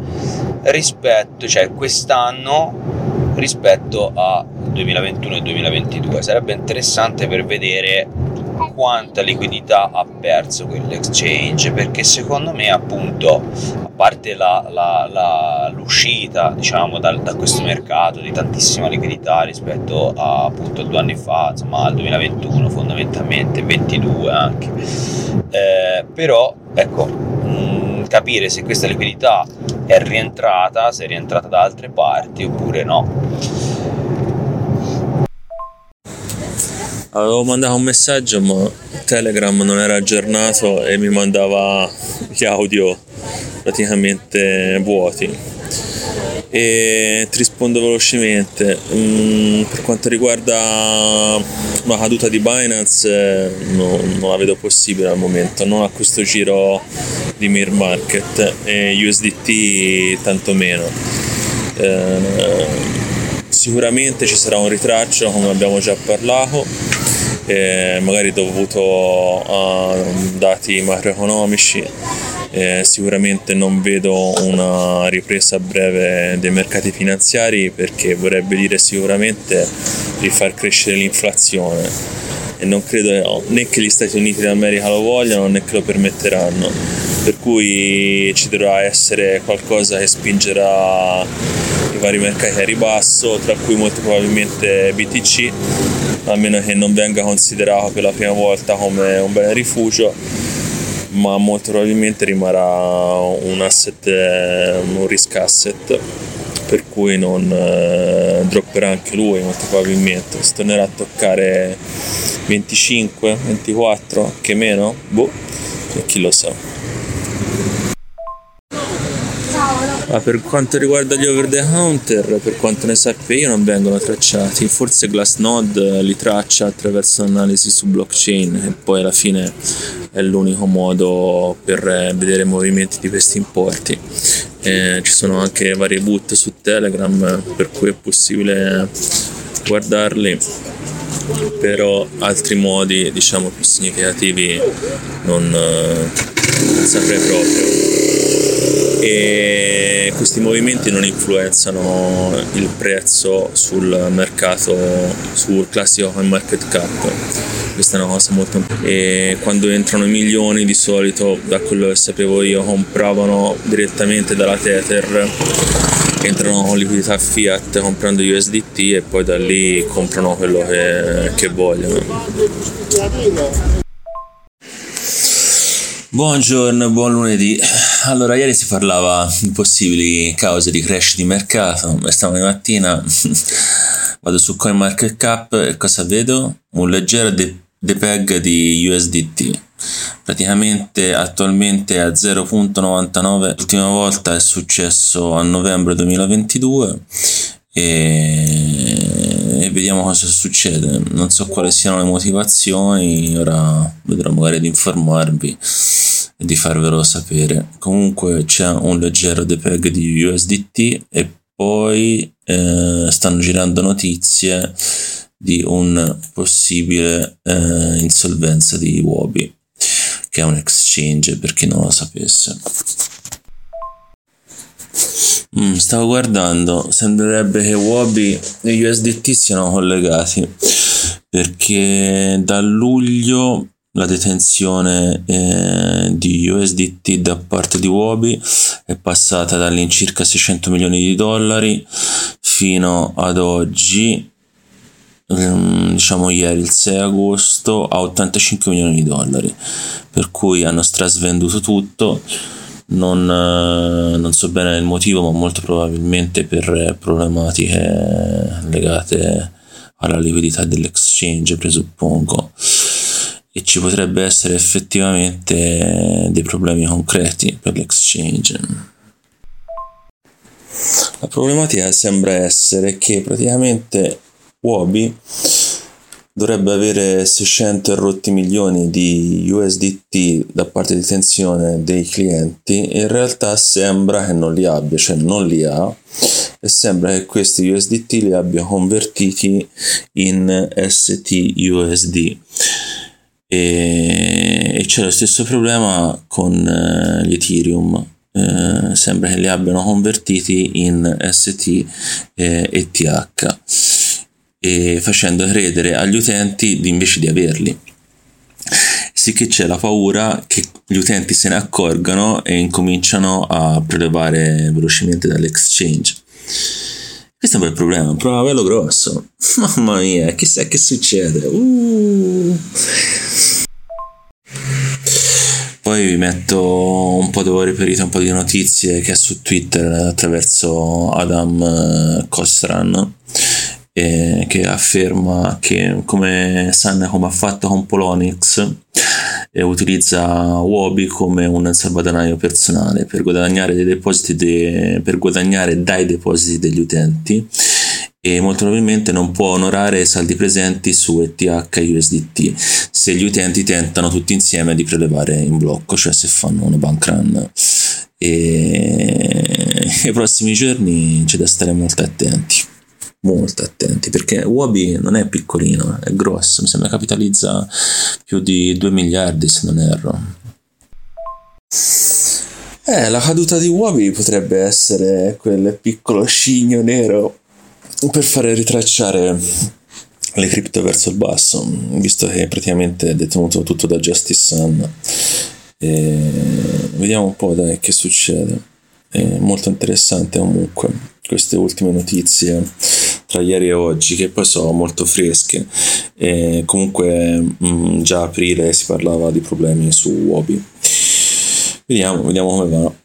rispetto, cioè quest'anno rispetto a 2021 e 2022. Sarebbe interessante per vedere quanta liquidità ha perso quell'exchange perché secondo me appunto a parte la, la, la, l'uscita diciamo da, da, questo mercato di tantissima liquidità rispetto a appunto due anni fa insomma al 2021 fondamentalmente 22 anche. Eh, però ecco mh, mm, capire se questa liquidità è rientrata se è rientrata da altre parti oppure no avevo mandato un messaggio ma Telegram non era aggiornato e mi mandava gli audio praticamente vuoti. E ti rispondo velocemente. Mm, per quanto riguarda la caduta di Binance no, non la vedo possibile al momento. Non a questo giro di Mir Market e USDT tantomeno. Eh, sicuramente ci sarà un ritraccio come abbiamo già parlato eh, magari dovuto a dati macroeconomici. Eh, sicuramente non vedo una ripresa a breve dei mercati finanziari perché vorrebbe dire sicuramente rifar crescere l'inflazione e non credo né che gli Stati Uniti d'America lo vogliano né che lo permetteranno per cui ci dovrà essere qualcosa che spingerà i vari mercati a ribasso tra cui molto probabilmente BTC a meno che non venga considerato per la prima volta come un bene rifugio ma molto probabilmente rimarrà un asset, un risk asset per cui non eh, dropperà anche lui molto probabilmente. Si tornerà a toccare 25 24 che meno? Boh e chi lo sa Ah, per quanto riguarda gli over the counter, per quanto ne sappia io, non vengono tracciati. Forse Glassnode li traccia attraverso analisi su blockchain e poi alla fine è l'unico modo per eh, vedere i movimenti di questi importi. Eh, ci sono anche varie boot su Telegram per cui è possibile guardarli però altri modi diciamo più significativi non, non eh, saprei proprio e questi movimenti non influenzano il prezzo sul mercato sul classico coin market cap questa è una cosa molto e quando entrano milioni di solito da quello che sapevo io compravano direttamente dalla Tether entrano con liquidità fiat comprando USDT e poi da lì comprano quello che, che vogliono. Buongiorno, buon lunedì. Allora, ieri si parlava di possibili cause di crash di mercato e stamattina [laughs] vado su CoinMarketCap e cosa vedo? Un leggero de- depeg di USDT praticamente attualmente è a 0.99 l'ultima volta è successo a novembre 2022 e, e vediamo cosa succede non so quali siano le motivazioni ora vedrò magari di informarvi e di farvelo sapere comunque c'è un leggero depeg di USDT e poi eh, stanno girando notizie di un possibile eh, insolvenza di Wobi che è un exchange per chi non lo sapesse. Mm, stavo guardando, sembrerebbe che Wabi e USDT siano collegati perché da luglio la detenzione eh, di USDT da parte di Wabi è passata dall'incirca 600 milioni di dollari fino ad oggi Ehm, diciamo ieri il 6 agosto a 85 milioni di dollari per cui hanno strasvenduto tutto non, eh, non, so bene il motivo ma molto probabilmente per problematiche legate alla liquidità dell'exchange presuppongo. E ci potrebbe essere effettivamente dei problemi concreti per l'exchange. La problematica sembra essere che praticamente Huobi dovrebbe avere 600 rotti milioni di USDT da parte di tensione dei clienti. In realtà sembra che non li abbia, cioè non li ha e sembra che questi USDT li abbia convertiti in STUSD e, e c'è lo stesso problema con eh, gli Ethereum. Eh, sembra che li abbiano convertiti in ST eh, e TH e facendo credere agli utenti di invece di averli. Sì che c'è la paura che gli utenti se ne accorgano e incominciano a prelevare velocemente dall'exchange. Questo è un bel problema, un problema bello grosso. [laughs] Mamma mia, chissà che succede. Uh. Poi vi metto un po' dove ho riferito un po' di notizie che è su Twitter attraverso Adam Costran eh, che afferma che come Sun come ha fatto con Polonix eh, utilizza Wobi come un salvadanaio personale per guadagnare, dei depositi de, per guadagnare dai depositi degli utenti e molto probabilmente non può onorare i saldi presenti su ETH e USDT se gli utenti tentano tutti insieme di prelevare in blocco, cioè se fanno una bank run. E [laughs] nei prossimi giorni c'è da stare molto attenti molto attenti perché Wabi non è piccolino, è grosso, mi sembra capitalizza più di 2 miliardi se non erro. Eh, la caduta di Wabi potrebbe essere quel piccolo scigno nero per fare ritracciare le cripto verso il basso, visto che praticamente è detenuto tutto da Justice Sun. E vediamo un po' dai che succede. È molto interessante comunque queste ultime notizie tra ieri e oggi, che poi sono molto fresche. E comunque mh, mm, già a aprile si parlava di problemi su Wobi. Vediamo, vediamo come vanno.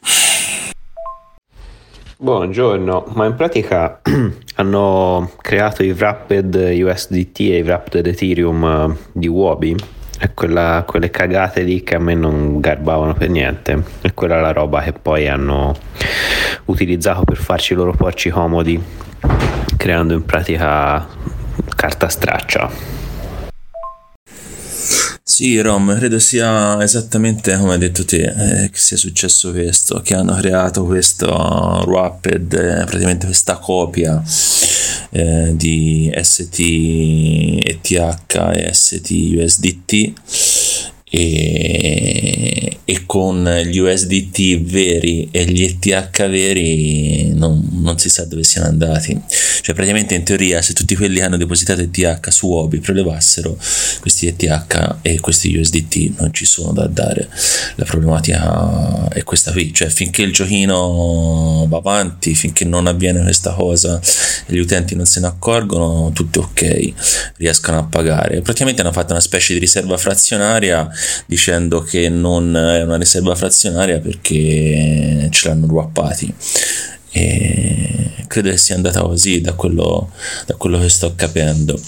Buongiorno, ma in pratica [clears throat] hanno creato i wrapped USDT e i wrapped Ethereum eh, di Wobi e quella, quelle cagate lì che a me non garbavano per niente e quella la roba che poi hanno utilizzato per farci i loro porci comodi creando in pratica carta straccia. Sì, Rom, credo sia esattamente come hai detto te, eh, che sia successo questo, che hanno creato questo Wrapped, eh, praticamente questa copia eh, di ST ETH e ST USDT e, e, con gli USDT veri e gli ETH veri non, non, si sa dove siano andati. Cioè praticamente in teoria se tutti quelli che hanno depositato ETH su Obi prelevassero questi ETH e questi USDT non ci sono da dare. La problematica è questa qui. Cioè finché il giochino va avanti finché non avviene questa cosa e gli utenti non se ne accorgono tutto ok riescono a pagare. Praticamente hanno fatto una specie di riserva frazionaria dicendo che non è una riserva frazionaria perché ce l'hanno ruappati e credo che sia andata così da quello, da quello che sto capendo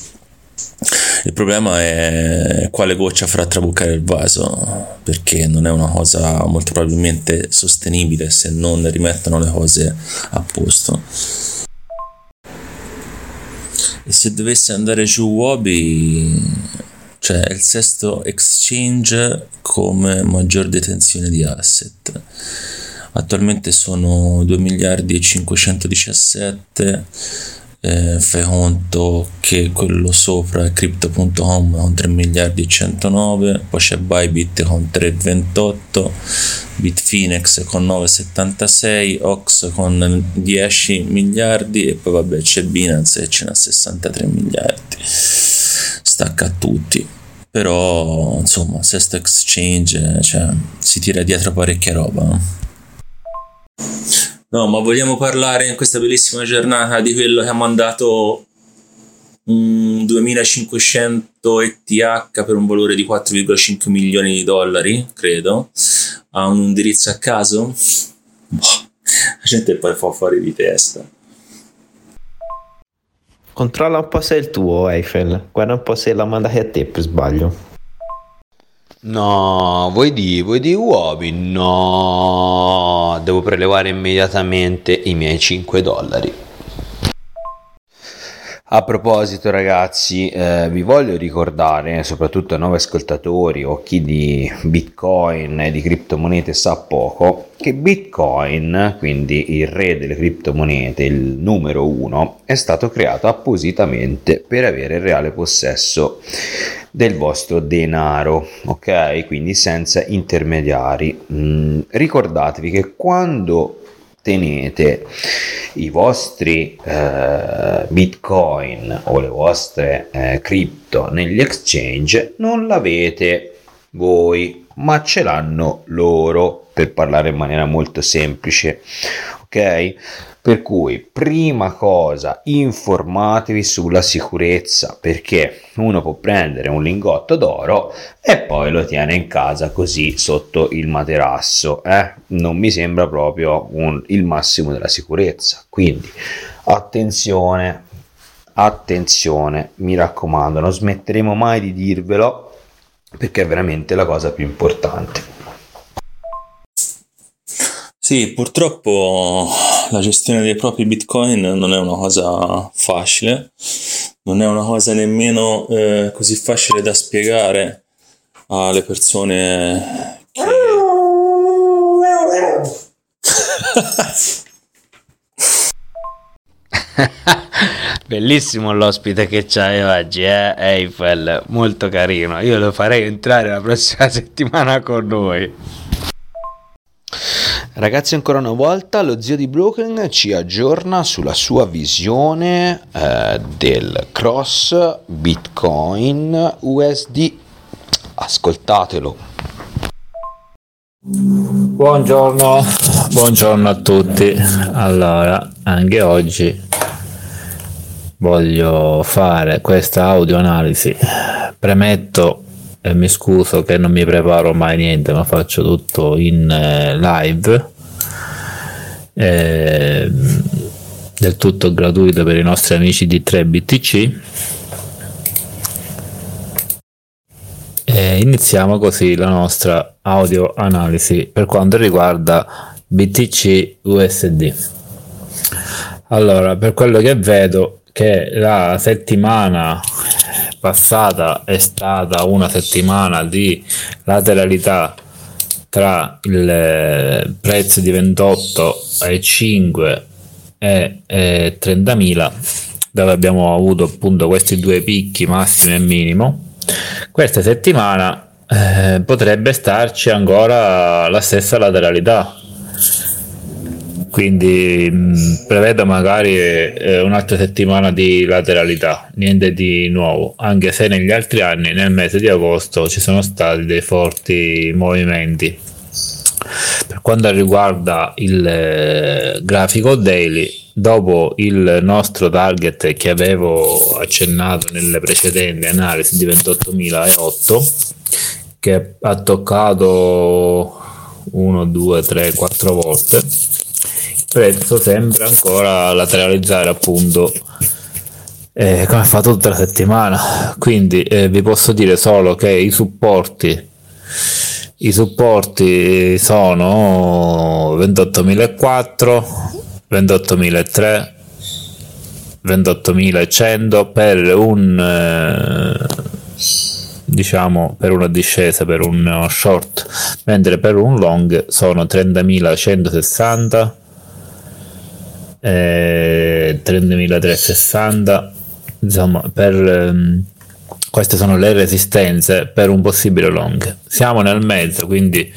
il problema è quale goccia farà traboccare il vaso, perché non è una cosa molto probabilmente sostenibile se non rimettono le cose a posto. E se dovesse andare giù Wobi, cioè il sesto exchange come maggior detenzione di asset. Attualmente sono 2 miliardi e 517, eh, fai conto che quello sopra è crypto.com con 3 miliardi e 109, poi c'è Bybit con 3,28, Bitfinex con 9,76, Ox con 10 miliardi e poi vabbè c'è Binance che ce n'ha 63 miliardi stacca a tutti. Però insomma Sesto Exchange cioè, si tira dietro parecchia roba no? Ma vogliamo parlare in questa bellissima giornata di quello che ha mandato un 2500 ETH per un valore di 4,5 milioni di dollari credo a un indirizzo a caso? Boh, la gente poi fa fuori di testa Controlla un po' se è il tuo Eiffel. Guarda un po' se la mandati a te per sbaglio. No, vuoi di, vuoi di uovi? No, devo prelevare immediatamente i miei 5 dollari. A proposito ragazzi, eh, vi voglio ricordare, soprattutto ai nuovi ascoltatori o chi di Bitcoin e di criptomonete sa poco, che Bitcoin, quindi il re delle criptomonete, il numero uno, è stato creato appositamente per avere il reale possesso del vostro denaro, ok? Quindi senza intermediari. Mm, ricordatevi che quando tenete i vostri eh, bitcoin o le vostre eh, cripto negli exchange non l'avete voi ma ce l'hanno loro per parlare in maniera molto semplice ok per cui, prima cosa, informatevi sulla sicurezza, perché uno può prendere un lingotto d'oro e poi lo tiene in casa così sotto il materasso. Eh? Non mi sembra proprio un, il massimo della sicurezza. Quindi, attenzione, attenzione, mi raccomando, non smetteremo mai di dirvelo perché è veramente la cosa più importante. Sì, purtroppo la gestione dei propri bitcoin non è una cosa facile, non è una cosa nemmeno eh, così facile da spiegare alle persone che... [laughs] Bellissimo l'ospite che c'hai oggi, eh? Eiffel, molto carino. Io lo farei entrare la prossima [laughs] settimana con noi. Ragazzi, ancora una volta, lo zio di Brooklyn ci aggiorna sulla sua visione eh, del cross Bitcoin USD. Ascoltatelo. Buongiorno, buongiorno a tutti. Allora, anche oggi voglio fare questa audio analisi. Premetto e mi scuso che non mi preparo mai niente, ma faccio tutto in eh, live. Eh, del tutto gratuito per i nostri amici di 3BTC. E iniziamo così la nostra audio analisi per quanto riguarda BTC USD. Allora, per quello che vedo che la settimana passata è stata una settimana di lateralità tra il prezzo di 28 e 5 e, e 30.000 dove abbiamo avuto appunto questi due picchi massimo e minimo. Questa settimana eh, potrebbe starci ancora la stessa lateralità quindi mh, mm, prevedo magari eh, un'altra settimana di lateralità, niente di nuovo, anche se negli altri anni, nel mese di agosto, ci sono stati dei forti movimenti. Per quanto riguarda il eh, grafico daily, dopo il nostro target che avevo accennato nelle precedenti analisi di 28.008, che ha toccato 1, 2, 3, 4 volte prezzo sembra ancora lateralizzare appunto. Eh, come ha fatto tutta la settimana. Quindi eh, vi posso dire solo che i supporti i supporti sono 28.004 28.003 28.100 per un eh, diciamo per una discesa per un short mentre per un long sono 30.160 eh, 30.360 insomma per ehm, queste sono le resistenze per un possibile long. Siamo nel mezzo quindi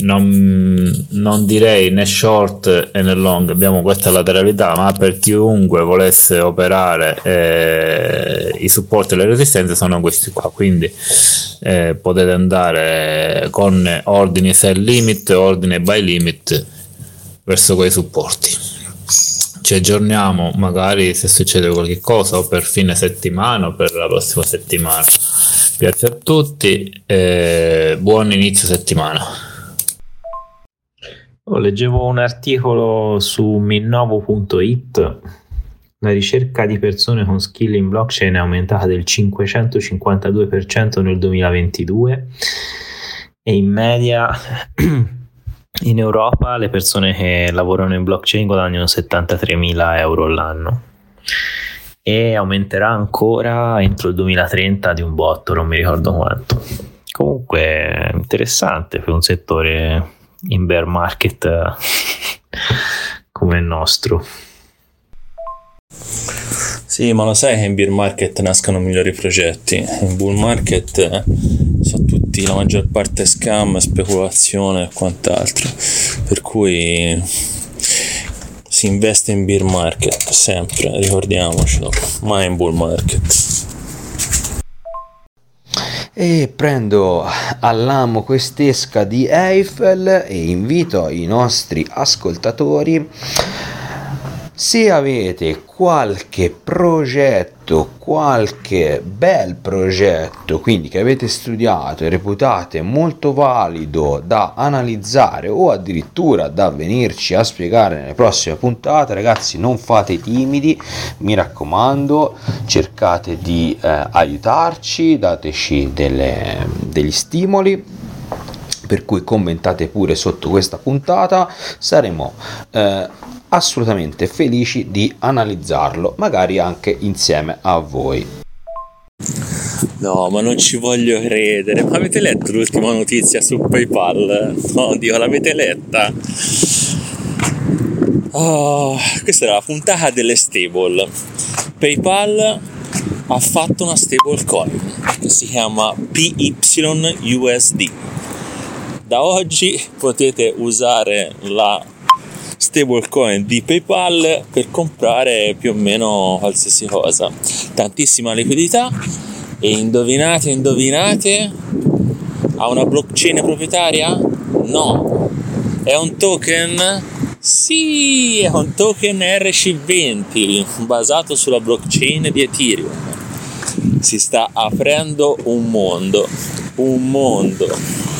non, non direi né short né long abbiamo questa lateralità ma per chiunque volesse operare eh, i supporti e le resistenze sono questi qua. Quindi eh, potete andare con ordini sell limit ordine buy limit verso quei supporti ci aggiorniamo magari se succede qualche cosa o per fine settimana o per la prossima settimana. Grazie a tutti e buon inizio settimana. Oh, leggevo un articolo su minnovo.it. La ricerca di persone con skill in blockchain è aumentata del 552% nel 2022 e in media [clears throat] In Europa le persone che lavorano in blockchain guadagnano 73.000 euro all'anno e aumenterà ancora entro il 2030 di un botto, non mi ricordo quanto. Comunque interessante per un settore in bear market [laughs] come il nostro. Sì, ma lo sai che in bear market nascono migliori progetti. In bull market eh, sono tutti, la maggior parte scam, speculazione e quant'altro. Per cui si investe in bear market sempre, ricordiamocelo, mai in bull market. E prendo all'amo quest'esca di Eiffel e invito i nostri ascoltatori se avete qualche progetto, qualche bel progetto, quindi che avete studiato e reputate molto valido da analizzare o addirittura da venirci a spiegare nelle prossime puntate, ragazzi, non fate timidi, mi raccomando, cercate di eh, aiutarci, dateci delle, degli stimoli per cui commentate pure sotto questa puntata saremo eh, assolutamente felici di analizzarlo, magari anche insieme a voi. No, ma non ci voglio credere. Ma avete letto l'ultima notizia su PayPal? No, Dio, l'avete letta? Oh, questa era la puntata delle stable. PayPal ha fatto una stablecoin che si chiama PYUSD. Da oggi potete usare la stablecoin di PayPal per comprare più o meno qualsiasi cosa. Tantissima liquidità e indovinate, indovinate, ha una blockchain proprietaria? No. È un token? Sì, è un token RC20 basato sulla blockchain di Ethereum. si sta aprendo un mondo, un mondo.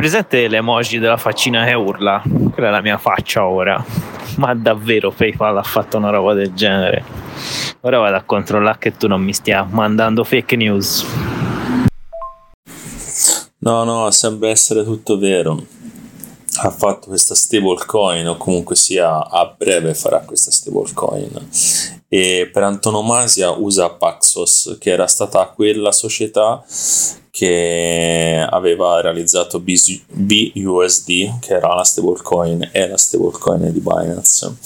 Presente le emoji della faccina che urla? Quella è la mia faccia ora. Ma davvero PayPal ha fatto una roba del genere? Ora vado a controllare che tu non mi stia mandando fake news. No, no, sembra essere tutto vero. Ha fatto questa stablecoin, o comunque sia a breve farà questa stablecoin. E per antonomasia usa Paxos, che era stata quella società che aveva realizzato BUSD, che era la stablecoin, e la stablecoin di Binance.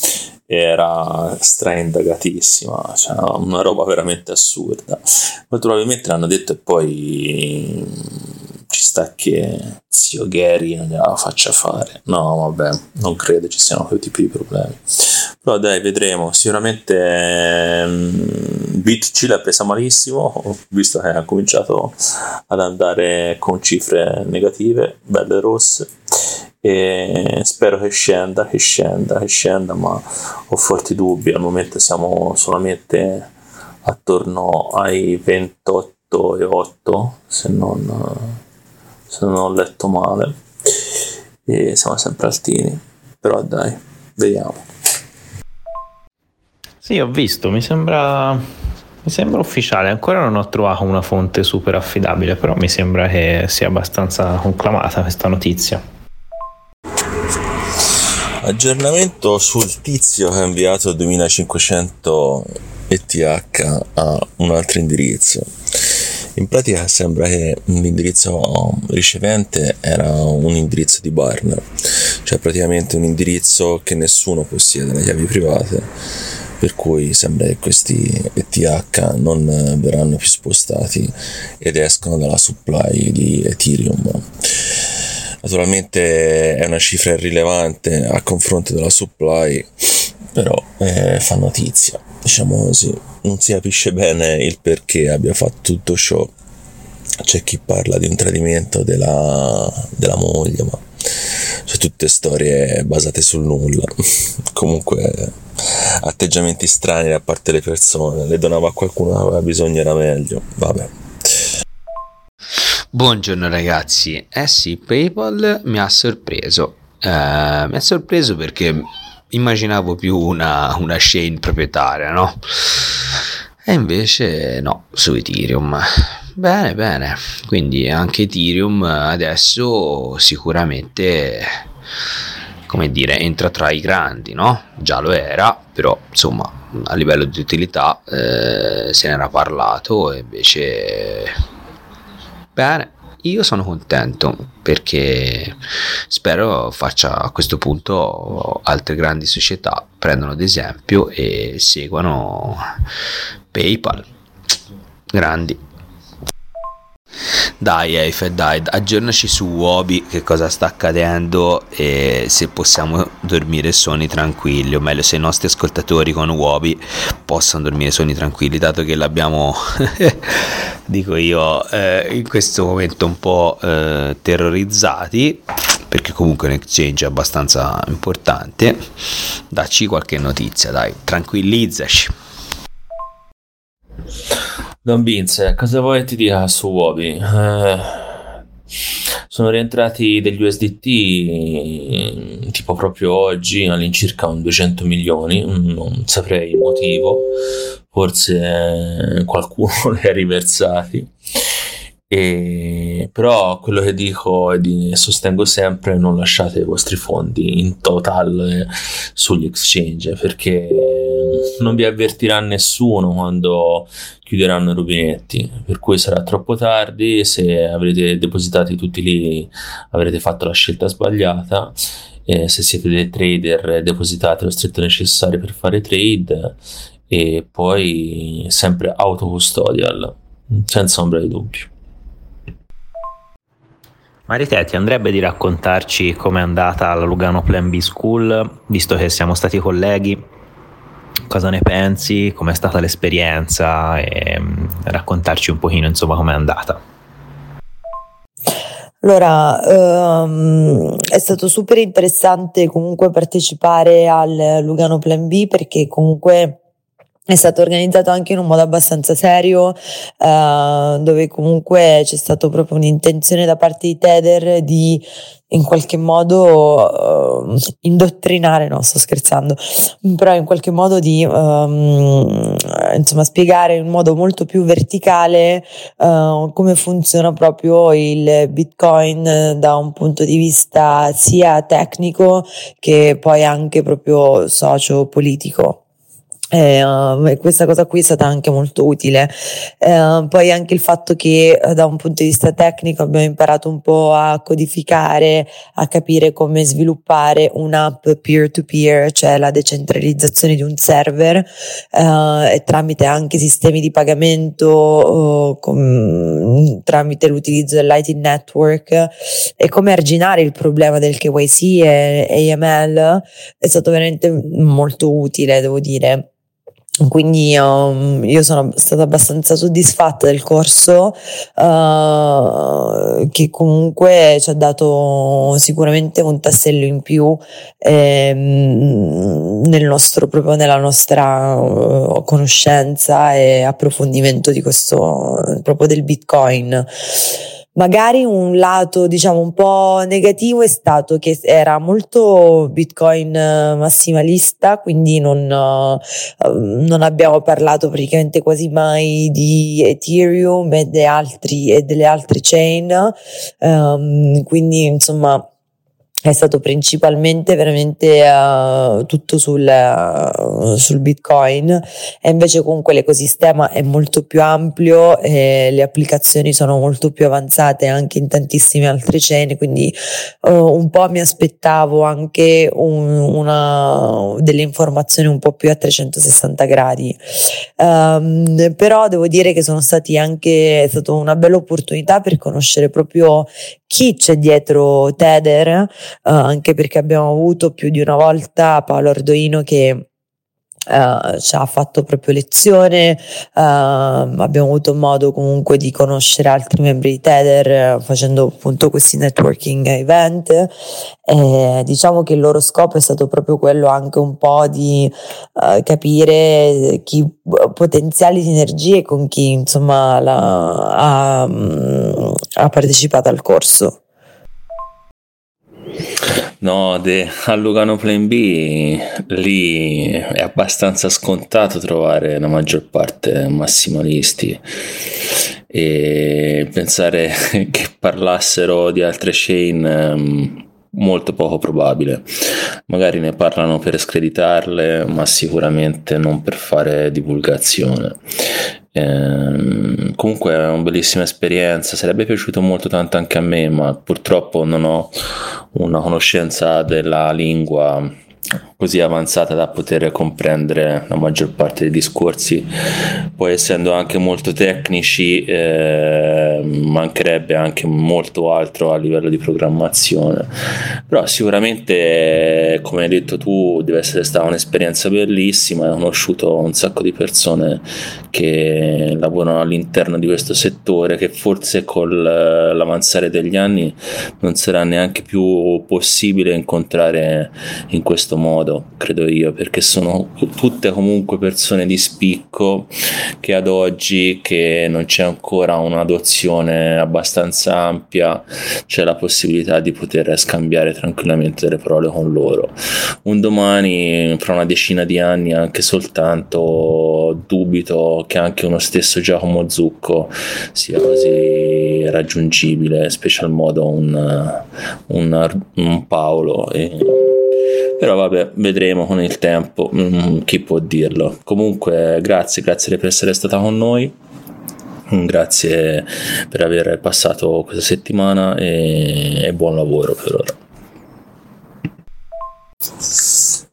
Era straindagatissima, cioè una roba veramente assurda. Poi probabilmente l'hanno detto e poi ci sta che zio Gary non gliela faccia fare. No, vabbè, non credo ci siano quei tipi di problemi. Però dai, vedremo. Sicuramente um, BTC l'ha presa malissimo, visto che ha cominciato ad andare con cifre negative, belle rosse. E spero che scenda, che scenda, che scenda, ma ho forti dubbi. Al momento siamo solamente attorno ai 28 e 8, se non se non ho letto male. E siamo sempre altini. Però dai vediamo. Sì ho visto mi sembra mi sembra ufficiale. Ancora non ho trovato una fonte super affidabile però mi sembra che sia abbastanza conclamata questa notizia. Aggiornamento sul tizio che ha inviato 2500 ETH a un altro indirizzo in pratica sembra che l'indirizzo ricevente era un indirizzo di Barner, cioè praticamente un indirizzo che nessuno possiede, le chiavi private, per cui sembra che questi ETH non verranno più spostati ed escono dalla supply di Ethereum. Naturalmente è una cifra irrilevante a confronto della supply, però eh, fa notizia, diciamo così non si capisce bene il perché abbia fatto tutto ciò. C'è chi parla di un tradimento della, della moglie, ma sono tutte storie basate sul nulla. [laughs] Comunque, atteggiamenti strani da parte delle persone. Le donava a qualcuno che aveva bisogno, era meglio. Vabbè. Buongiorno ragazzi, eh sì, PayPal mi ha sorpreso. Eh, mi ha sorpreso perché immaginavo più una, una chain proprietaria, no? E invece no, su Ethereum. Bene, bene. Quindi anche Ethereum adesso sicuramente, come dire, entra tra i grandi, no? Già lo era, però insomma a livello di utilità eh, se ne era parlato e invece... Bene, io sono contento perché spero faccia a questo punto altre grandi società prendano ad esempio e seguano PayPal. Grandi. Dai Eiffel, dai, aggiornaci su Wobi che cosa sta accadendo e se possiamo dormire sonni tranquilli, o meglio se i nostri ascoltatori con Wobi possono dormire sonni tranquilli, dato che l'abbiamo, [laughs] dico io, eh, in questo momento un po' eh, terrorizzati, perché comunque un exchange è abbastanza importante, dacci qualche notizia, dai, tranquillizzaci. Don Vince, cosa vuoi ti dica su Wobi? Eh, sono rientrati degli USDT mm, tipo proprio oggi all'incirca un 200 milioni, non saprei il motivo, forse qualcuno [laughs] li ha riversati. E, però quello che dico e sostengo sempre non lasciate i vostri fondi in total sugli exchange perché non vi avvertirà nessuno quando chiuderanno i rubinetti, per cui sarà troppo tardi, se avrete depositati tutti lì avrete fatto la scelta sbagliata, e se siete dei trader depositate lo stretto necessario per fare trade e poi sempre autocustodial, senza ombra di dubbio. Marite, ti andrebbe di raccontarci com'è andata la Lugano Plan B School, visto che siamo stati colleghi cosa ne pensi, com'è stata l'esperienza e mm, raccontarci un pochino insomma com'è andata. Allora, um, è stato super interessante comunque partecipare al Lugano Plan B perché comunque è stato organizzato anche in un modo abbastanza serio, uh, dove comunque c'è stata proprio un'intenzione da parte di Tether di in qualche modo uh, indottrinare, no sto scherzando, però in qualche modo di um, insomma spiegare in modo molto più verticale uh, come funziona proprio il Bitcoin da un punto di vista sia tecnico che poi anche proprio socio-politico. Eh, questa cosa qui è stata anche molto utile. Eh, poi anche il fatto che uh, da un punto di vista tecnico abbiamo imparato un po' a codificare, a capire come sviluppare un'app peer-to-peer, cioè la decentralizzazione di un server eh, tramite anche sistemi di pagamento, com- tramite l'utilizzo del Lightning Network e come arginare il problema del KYC e AML è stato veramente molto utile, devo dire. Quindi um, io sono stata abbastanza soddisfatta del corso uh, che comunque ci ha dato sicuramente un tassello in più ehm, nel nostro, proprio nella nostra uh, conoscenza e approfondimento di questo proprio del bitcoin. Magari un lato, diciamo, un po' negativo è stato che era molto Bitcoin eh, massimalista, quindi non, uh, non abbiamo parlato praticamente quasi mai di Ethereum e, altri, e delle altre chain. Um, quindi, insomma, è stato principalmente veramente uh, tutto sul, uh, sul, Bitcoin. E invece comunque l'ecosistema è molto più ampio e le applicazioni sono molto più avanzate anche in tantissime altre cene quindi uh, un po' mi aspettavo anche un, una, delle informazioni un po' più a 360 gradi. Um, però devo dire che sono stati anche è stata una bella opportunità per conoscere proprio chi c'è dietro Tether anche perché abbiamo avuto più di una volta Paolo Ardoino che Uh, ci ha fatto proprio lezione, uh, abbiamo avuto modo comunque di conoscere altri membri di Tether uh, facendo appunto questi networking event. E diciamo che il loro scopo è stato proprio quello anche un po' di capire chi potenziali sinergie con chi insomma la, ha, um, ha partecipato al corso. No, de, a Lugano Plan B lì è abbastanza scontato trovare la maggior parte massimalisti e pensare [laughs] che parlassero di altre chain molto poco probabile. Magari ne parlano per screditarle, ma sicuramente non per fare divulgazione. Ehm, comunque è una bellissima esperienza, sarebbe piaciuto molto tanto anche a me, ma purtroppo non ho una conoscenza della lingua così avanzata da poter comprendere la maggior parte dei discorsi. Poi essendo anche molto tecnici eh, mancherebbe anche molto altro a livello di programmazione. Però sicuramente come hai detto tu deve essere stata un'esperienza bellissima. Hai conosciuto un sacco di persone che lavorano all'interno di questo settore che forse con l'avanzare degli anni non sarà neanche più possibile incontrare in questo modo credo io perché sono tutte comunque persone di spicco che ad oggi che non c'è ancora un'adozione abbastanza ampia c'è la possibilità di poter scambiare tranquillamente delle parole con loro un domani fra una decina di anni anche soltanto dubito che anche uno stesso Giacomo Zucco sia così raggiungibile, special modo un, un, un Paolo. E, però vabbè, vedremo con il tempo mm, chi può dirlo. Comunque, grazie, grazie per essere stata con noi. Grazie per aver passato questa settimana e, e buon lavoro per ora.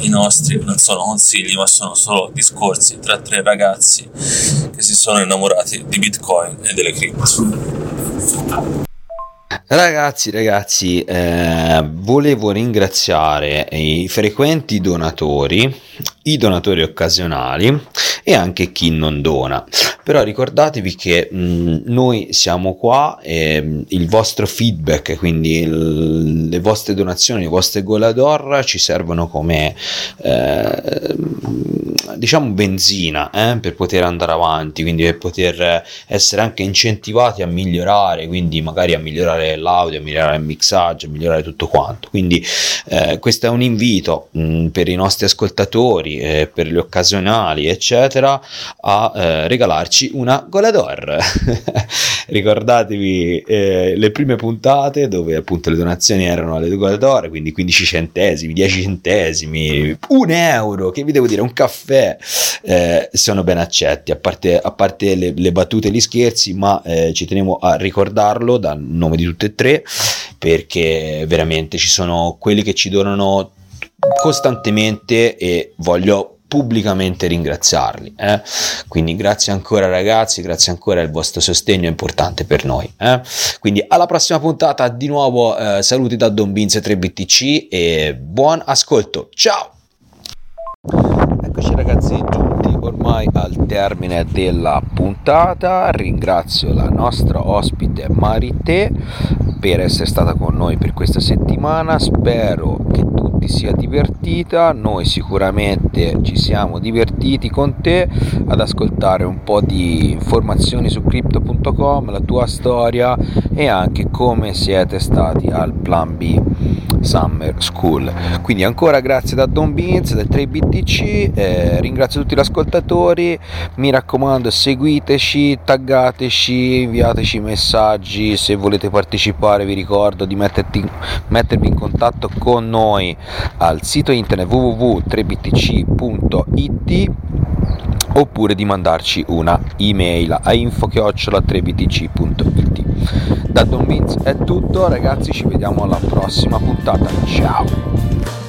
i nostri non sono consigli, ma sono solo discorsi tra tre ragazzi che si sono innamorati di Bitcoin e delle cripto. Ragazzi, ragazzi, eh, volevo ringraziare i frequenti donatori, i donatori occasionali e anche chi non dona. Però ricordatevi che mh, noi siamo qua e il vostro feedback, quindi il, le vostre donazioni, le vostre golador ci servono come eh, diciamo benzina eh, per poter andare avanti, quindi per poter essere anche incentivati a migliorare, quindi magari a migliorare l'audio, a migliorare il mixaggio, a migliorare tutto quanto. Quindi eh, questo è un invito mh, per i nostri ascoltatori, eh, per gli occasionali, eccetera, a eh, regalarci una Golador. [laughs] Ricordatevi eh, le prime puntate dove appunto le donazioni erano alle Golador, quindi 15 centesimi, 10 centesimi, un euro, che vi devo dire, un caffè, eh, sono ben accetti, a parte, a parte le, le, battute e gli scherzi, ma eh, ci tenevo a ricordarlo dal nome di tutte e tre, perché veramente ci sono quelli che ci donano costantemente e voglio pubblicamente ringraziarli. Eh? Quindi grazie ancora ragazzi, grazie ancora, il vostro sostegno è importante per noi. Eh? Quindi alla prossima puntata, di nuovo eh, saluti da Don Vince 3BTC e buon ascolto. Ciao! Eccoci ragazzi, giunti ormai al termine della puntata. Ringrazio la nostra ospite Marite per essere stata con noi per questa settimana. Spero che tu ti sia divertita, noi sicuramente ci siamo divertiti con te ad ascoltare un po' di informazioni su crypto.com, la tua storia e anche come siete stati al Plan B Summer School. Quindi ancora grazie da Don Beans del 3BTC, eh, ringrazio tutti gli ascoltatori, mi raccomando seguiteci, taggateci, inviateci messaggi, se volete partecipare vi ricordo di metterti, mettervi in contatto con noi al sito internet www.3btc.it oppure di mandarci una email a info-3btc.it da Don Vince è tutto ragazzi ci vediamo alla prossima puntata. Ciao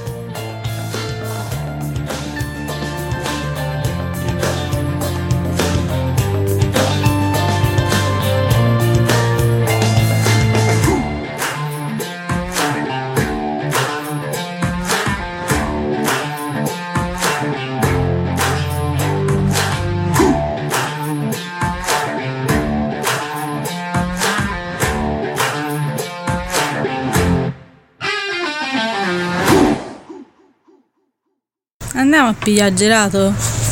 Andiamo a pigliare gelato?